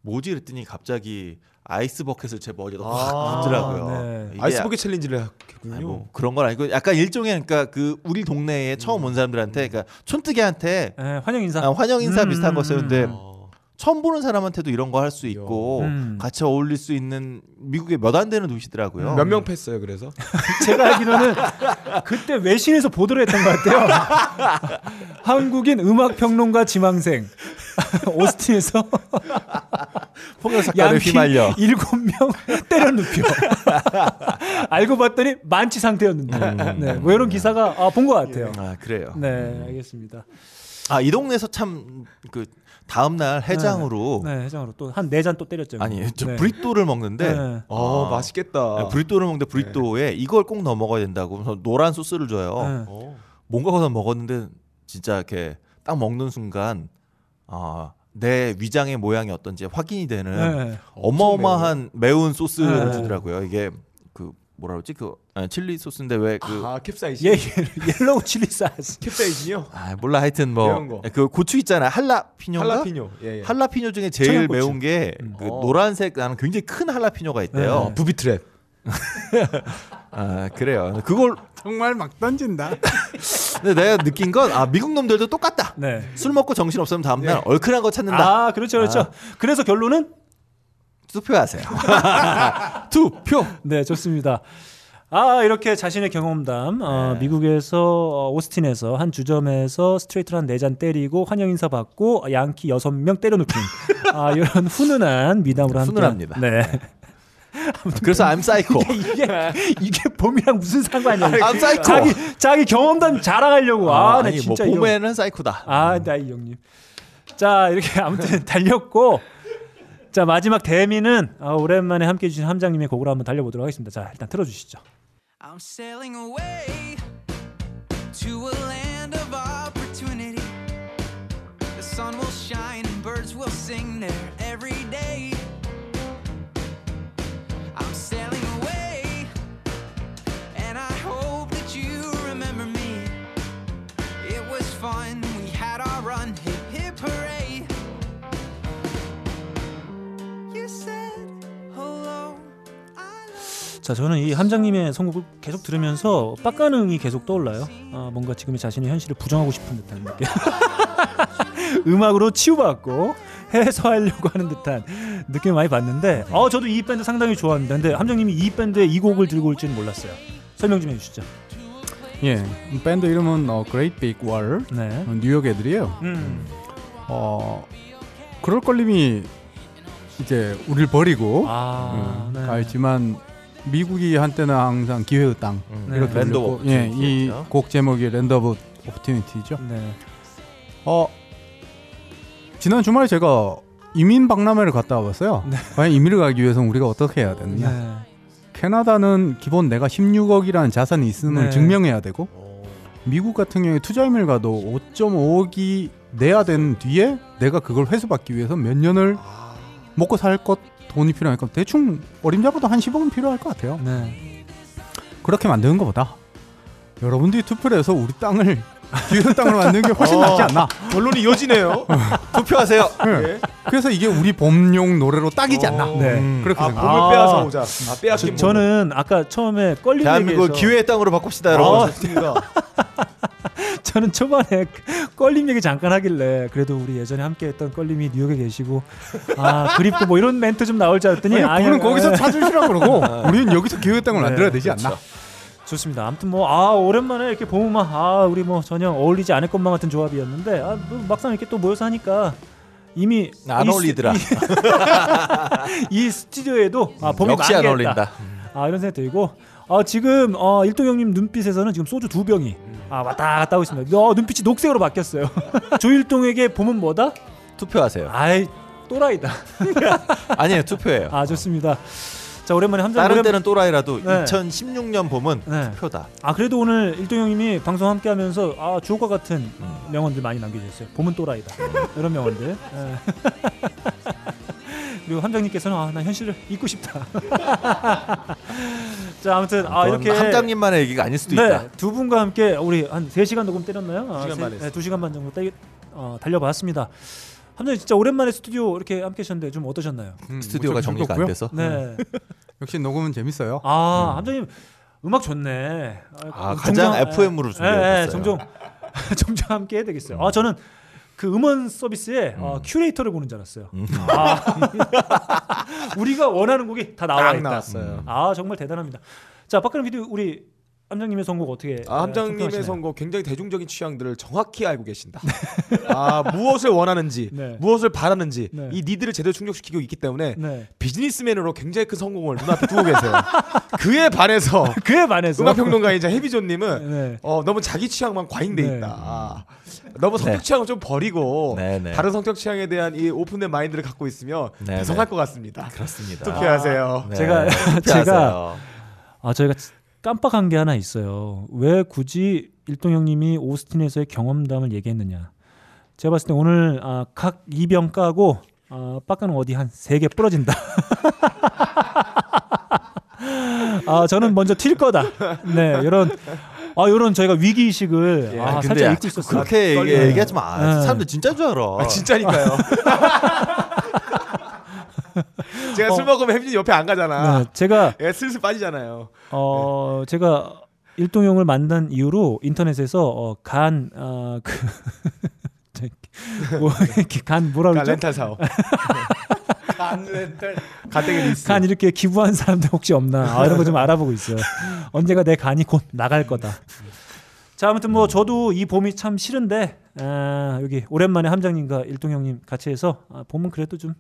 [SPEAKER 2] 뭐지? 그랬더니 갑자기 아이스 버켓을 제 머리에다
[SPEAKER 4] 아,
[SPEAKER 2] 확 붓더라고요.
[SPEAKER 1] 네.
[SPEAKER 2] 이게
[SPEAKER 4] 아이스버기 챌린지를 했군요.
[SPEAKER 2] 아니, 뭐 그런 건 아니고 약간 일종의 그러니까 그 우리 동네에 처음 온 사람들한테 그러니까 촌뜨기한테
[SPEAKER 1] 네, 환영 인사.
[SPEAKER 2] 아, 환영 인사
[SPEAKER 1] 음,
[SPEAKER 2] 비슷한 거였어요. 근데
[SPEAKER 4] 어.
[SPEAKER 2] 처음 보는 사람한테도 이런 거 할 수 있고
[SPEAKER 1] 음.
[SPEAKER 2] 같이 어울릴 수 있는 미국의 몇안 되는 도시더라고요.
[SPEAKER 4] 몇 명 팼어요. 그래서
[SPEAKER 1] 제가 알기로는 그때 외신에서 보도를 했던 것 같아요. 한국인 음악 평론가 지망생 오스틴에서
[SPEAKER 2] 폭력 사건에 휘말려.
[SPEAKER 1] 일곱 명 때려 눕혀. 알고 봤더니 만취 상태였는데. 네, 뭐 이런 기사가 아, 본 것 같아요.
[SPEAKER 2] 아 그래요.
[SPEAKER 1] 네, 알겠습니다.
[SPEAKER 2] 아 이 동네에서 참그 다음 날 해장으로
[SPEAKER 1] 네, 해장으로 또 한 네 잔 또 때렸죠.
[SPEAKER 2] 아니 저
[SPEAKER 1] 네.
[SPEAKER 2] 브리또를 먹는데
[SPEAKER 1] 네.
[SPEAKER 4] 어
[SPEAKER 2] 아.
[SPEAKER 4] 맛있겠다.
[SPEAKER 2] 네, 브리또를 먹는데 브리또에 이걸 꼭 넣어 먹어야 된다고 그래서 노란 소스를 줘요.
[SPEAKER 1] 네.
[SPEAKER 4] 어.
[SPEAKER 2] 뭔가 거기서 먹었는데 진짜 이렇게 딱 먹는 순간 아, 내 위장의 모양이 어떤지 확인이 되는
[SPEAKER 1] 네.
[SPEAKER 2] 어마어마한 매운 소스를
[SPEAKER 1] 네.
[SPEAKER 2] 주더라고요. 이게 그 뭐라 그러지? 그 아, 칠리 소스인데 왜그
[SPEAKER 4] 아 캡사이신.
[SPEAKER 1] 예, 예, yellow chili sauce.
[SPEAKER 4] 캡사이신이요?
[SPEAKER 2] 아, 몰라 하여튼
[SPEAKER 4] 매운
[SPEAKER 2] 뭐
[SPEAKER 4] 거.
[SPEAKER 2] 그 고추 있잖아요. 할라피뇨인가?
[SPEAKER 4] 할라피뇨. 예, 예.
[SPEAKER 2] 할라피뇨 중에 제일
[SPEAKER 1] 청양고추.
[SPEAKER 2] 매운 게 그
[SPEAKER 4] 어.
[SPEAKER 2] 노란색 나는 굉장히 큰 할라피뇨가 있대요.
[SPEAKER 1] 네.
[SPEAKER 4] 어, 부비 트랩.
[SPEAKER 2] 아 그래요. 그걸
[SPEAKER 3] 정말 막 던진다.
[SPEAKER 2] 근데 내가 느낀 건 아 미국 놈들도 똑같다.
[SPEAKER 1] 네.
[SPEAKER 2] 술 먹고 정신 없으면 다음 날 얼큰한 거 찾는다.
[SPEAKER 1] 아, 그렇죠, 그렇죠. 그래서 결론은
[SPEAKER 2] 투표하세요. 투표.
[SPEAKER 1] 네, 좋습니다. 아, 이렇게 자신의 경험담, 어,
[SPEAKER 2] 네.
[SPEAKER 1] 미국에서, 어, 오스틴에서 한 주점에서 스트레이트를 한네 잔 때리고 환영 인사 받고 양키 여섯 명 때려눕힌, 아, 이런 훈훈한 미담으로 함께.
[SPEAKER 2] 훈훈합니다.
[SPEAKER 1] 네.
[SPEAKER 2] 그래서 I'm psycho.
[SPEAKER 1] 이게, 이게 봄이랑 무슨 상관이야.
[SPEAKER 2] I'm psycho.
[SPEAKER 1] 자기, 자기 경험담 자랑하려고. 아, 나
[SPEAKER 2] 아니
[SPEAKER 1] 진짜 뭐이 형.
[SPEAKER 2] 봄에는 사이코다.
[SPEAKER 1] 아, 나이 형님. 자, 이렇게 아무튼 달렸고, 자, 마지막 대미는 아, 오랜만에 함께 해 주신 함장님의 곡으로 한번 달려보도록 하겠습니다. 자, 일단 틀어주시죠.
[SPEAKER 7] I'm sailing away to a land of opportunity. The sun will shine and birds will sing there
[SPEAKER 1] 자, 저는 이 함장님의 선곡을 계속 들으면서 빡가능이 계속 떠올라요. 아, 뭔가 지금의 자신의 현실을 부정하고 싶은 듯한 느낌. 음악으로 치유받고 해소하려고 하는 듯한 느낌을 많이 받는데, 어, 저도 이 밴드 상당히 좋아합니다. 근데 함장님이 이 밴드에 이 곡을 들고 올 줄은 몰랐어요. 설명 좀 해주시죠.
[SPEAKER 3] 예, 밴드 이름은 어, Great Big Wall.
[SPEAKER 1] 네.
[SPEAKER 3] 어, 뉴욕 애들이에요.
[SPEAKER 1] 음.
[SPEAKER 3] 어, 그럴 걸림이 이제 우리를 버리고
[SPEAKER 1] 아,
[SPEAKER 3] 음,
[SPEAKER 1] 네.
[SPEAKER 3] 알지만 미국이 한때는 항상 기회의 땅
[SPEAKER 2] 음,
[SPEAKER 1] 네.
[SPEAKER 3] 이렇게
[SPEAKER 2] land
[SPEAKER 3] 불렸고,
[SPEAKER 2] of
[SPEAKER 3] 예. 이 곡 제목이 Land of Opportunity죠.
[SPEAKER 1] 네.
[SPEAKER 3] 어 지난 주말에 제가 이민 박람회를 갔다 와봤어요. 과연 이민을 가기 위해서는 우리가 어떻게 해야 되느냐?
[SPEAKER 1] 네.
[SPEAKER 3] 캐나다는 기본 내가 16억이라는 자산이 있음을
[SPEAKER 1] 네.
[SPEAKER 3] 증명해야 되고 미국 같은 경우에 투자 이민을 가도 5.5억이 내야 되는 뒤에 내가 그걸 회수받기 위해서 몇 년을 먹고 살 것 돈이 필요하니까 대충 어림잡아도 한 10억은 필요할 것 같아요.
[SPEAKER 1] 네.
[SPEAKER 3] 그렇게 만드는 것보다 여러분들이 투표를 해서 우리 땅을 기회의 땅으로 만드는 게 훨씬
[SPEAKER 4] 어.
[SPEAKER 3] 낫지 않나.
[SPEAKER 4] 결론이 이어지네요.
[SPEAKER 2] 투표하세요.
[SPEAKER 3] 네. 그래서 이게 우리 봄용 노래로 딱이지 않나.
[SPEAKER 4] 어.
[SPEAKER 1] 네.
[SPEAKER 3] 음, 그렇게
[SPEAKER 4] 아,
[SPEAKER 3] 생각.
[SPEAKER 4] 몸을
[SPEAKER 1] 아.
[SPEAKER 4] 빼앗아 오자. 아, 빼앗긴
[SPEAKER 1] 저, 는 아까 처음에 껄림
[SPEAKER 2] 대한민국
[SPEAKER 1] 얘기에서
[SPEAKER 2] 기회의 땅으로 바꿉시다,
[SPEAKER 1] 아,
[SPEAKER 2] 여러분.
[SPEAKER 4] 좋습니다.
[SPEAKER 1] 저는 초반에 껄림 얘기 잠깐 하길래 그래도 우리 예전에 함께했던 껄림이 뉴욕에 계시고 아 그립고 뭐 이런 멘트 좀 나올 줄 알았더니
[SPEAKER 3] 아니, 그는 거기서
[SPEAKER 1] 아,
[SPEAKER 3] 찾으시라 그러고 우리는 여기서 땅을
[SPEAKER 1] 네,
[SPEAKER 3] 만들어야 되지 않나.
[SPEAKER 1] 좋습니다. 아무튼 뭐 아 오랜만에 이렇게 보면 아 우리 뭐 전혀 어울리지 않을 것만 같은 조합이었는데 아, 뭐 막상 이렇게 또 모여서 하니까 이미
[SPEAKER 2] 안 어울리더라.
[SPEAKER 1] 이, 이 스튜디오에도 아 봄이
[SPEAKER 2] 역시 안. 어울린다.
[SPEAKER 1] 아 이런 생각이 들고 아 지금 어 일동 형님 눈빛에서는 지금 소주 두 병이 아 왔다 갔다 하고 있습니다. 어, 눈빛이 녹색으로 바뀌었어요. 조일동에게 봄은 뭐다?
[SPEAKER 2] 투표하세요.
[SPEAKER 1] 아이 또라이다.
[SPEAKER 2] 아니에요, 투표예요.
[SPEAKER 1] 아 좋습니다. 자 오랜만에 함장
[SPEAKER 2] 다른
[SPEAKER 1] 오랜...
[SPEAKER 2] 때는 또라이라도
[SPEAKER 1] 네.
[SPEAKER 2] 2016년 봄은
[SPEAKER 1] 네.
[SPEAKER 2] 투표다.
[SPEAKER 1] 아 그래도 오늘 일동 형님이 방송 함께하면서 아 주옥과 같은 명언들 많이 남겨주셨어요. 봄은 또라이다 이런 명언들. 예. 그리고 함장님께서는 아 나 현실을 잊고 싶다. 자 아무튼 아 이렇게
[SPEAKER 2] 함장님만의 얘기가 아닐 수도 있다.
[SPEAKER 1] 네, 두 분과 함께 우리 한 3시간 녹음 때렸나요? 아,
[SPEAKER 4] 시간
[SPEAKER 1] 세-
[SPEAKER 4] 반 했어요.
[SPEAKER 1] 네, 2시간 반 정도 때, 어, 달려봤습니다. 함장님 진짜 오랜만에 스튜디오 이렇게 함께 하셨는데 좀 어떠셨나요?
[SPEAKER 3] 음,
[SPEAKER 2] 스튜디오가
[SPEAKER 3] 뭐좀
[SPEAKER 2] 정리가 안
[SPEAKER 3] 즐겁고요.
[SPEAKER 2] 돼서.
[SPEAKER 1] 네.
[SPEAKER 3] 역시 녹음은 재밌어요.
[SPEAKER 1] 아, 함장님 음악 좋네.
[SPEAKER 2] 아, 가장 FM으로 준비해봤어요.
[SPEAKER 1] 종종 종종 함께 해야 되겠어요. 아, 저는 그 음원 서비스에 어, 큐레이터를 보는 줄 알았어요.
[SPEAKER 2] 음.
[SPEAKER 1] 아, 우리가 원하는 곡이 다 나와
[SPEAKER 4] 딱
[SPEAKER 1] 있다.
[SPEAKER 4] 나왔어요.
[SPEAKER 1] 아, 정말 대단합니다. 자, 박근혜 PD 우리 함장님의 선곡 어떻게
[SPEAKER 4] 아, 함장님의
[SPEAKER 1] 평가하시나요?
[SPEAKER 4] 선곡 굉장히 대중적인 취향들을 정확히 알고 계신다. 아 무엇을 원하는지,
[SPEAKER 1] 네.
[SPEAKER 4] 무엇을 바라는지
[SPEAKER 1] 네.
[SPEAKER 4] 이 니들을 제대로 충족시키고 있기 때문에
[SPEAKER 1] 네.
[SPEAKER 4] 비즈니스맨으로 굉장히 큰 성공을 눈앞에 두고 계세요. 그에 반해서
[SPEAKER 1] 그에 반해서
[SPEAKER 4] 음악평론가이자 해비존님은
[SPEAKER 1] 네.
[SPEAKER 4] 어, 너무 자기 취향만 과잉돼
[SPEAKER 1] 네.
[SPEAKER 4] 있다. 아, 너무 성격
[SPEAKER 2] 네.
[SPEAKER 4] 취향을 좀 버리고
[SPEAKER 2] 네, 네.
[SPEAKER 4] 다른 성격 취향에 대한 이 오픈된 마인드를 갖고 있으면
[SPEAKER 2] 네,
[SPEAKER 4] 대성할
[SPEAKER 2] 네.
[SPEAKER 4] 것 같습니다.
[SPEAKER 2] 그렇습니다.
[SPEAKER 4] 투표하세요.
[SPEAKER 2] 네,
[SPEAKER 1] 제가-
[SPEAKER 2] 투표하세요.
[SPEAKER 1] 제가- 아 저희가 깜빡한 게 하나 있어요. 왜 굳이 일동 형님이 오스틴에서의 경험담을 얘기했느냐? 제가 봤을 때 오늘 아, 각 이병 까고 아, 빡가는 어디 한 세 개 부러진다. 아 저는 먼저 튈 거다. 네 이런 아 이런 저희가 위기 의식을
[SPEAKER 2] 예,
[SPEAKER 1] 아,
[SPEAKER 2] 근데
[SPEAKER 1] 살짝 잊고 있었어요.
[SPEAKER 2] 그렇게 얘기,
[SPEAKER 1] 네.
[SPEAKER 2] 얘기하지 마.
[SPEAKER 1] 네.
[SPEAKER 2] 사람들 진짜 줄 알아.
[SPEAKER 4] 아, 진짜니까요. 제가 술
[SPEAKER 1] 어.
[SPEAKER 4] 먹으면 혜빈이 옆에 안 가잖아.
[SPEAKER 1] 네, 제가
[SPEAKER 4] 얘 슬슬 빠지잖아요.
[SPEAKER 1] 어 제가 일동형을 만난 이후로 인터넷에서 어, 간 어, 그, 저기, 뭐, 이렇게 간 뭐라
[SPEAKER 4] 가
[SPEAKER 1] 그러죠?
[SPEAKER 4] 렌탈 사업. 가뜩이 리스.
[SPEAKER 1] 간 이렇게 기부한 사람들 혹시 없나 아, 이런 거 좀 알아보고 있어요. 언제가 내 간이 곧 나갈 거다. 자 아무튼 뭐 저도 이 봄이 참 싫은데 아, 여기 오랜만에 함장님과 일동 형님 같이 해서 아, 봄은 그래도 좀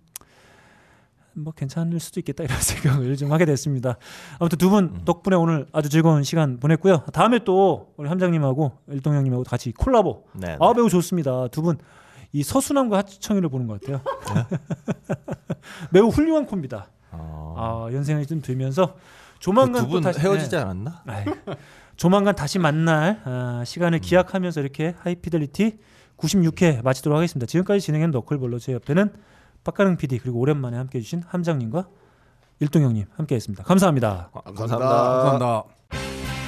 [SPEAKER 1] 뭐 괜찮을 수도 있겠다 이런 생각을 좀 하게 됐습니다. 아무튼 두 분 덕분에 오늘 아주 즐거운 시간 보냈고요. 다음에 또 우리 함장님하고 일동 형님하고 같이 콜라보.
[SPEAKER 2] 네, 네.
[SPEAKER 1] 아 매우 좋습니다. 두 분 이 서순환과 하청이를 보는 것 같아요. 매우 훌륭한 콤비다.
[SPEAKER 2] 어.
[SPEAKER 1] 아 연생이 좀 들면서 조만간
[SPEAKER 2] 두분
[SPEAKER 1] 또 다시
[SPEAKER 2] 헤어지지
[SPEAKER 1] 네.
[SPEAKER 2] 않았나?
[SPEAKER 1] 아이, 조만간 다시 만날 아, 시간을 기약하면서 이렇게 하이피델리티 96회 마치도록 하겠습니다. 지금까지 진행한 너클볼로 제 옆에는 박가능 PD 그리고 오랜만에 함께해 주신 함장님과 일동 형님 함께했습니다. 감사합니다. 아, 감사합니다.
[SPEAKER 4] 감사합니다.
[SPEAKER 3] 감사합니다.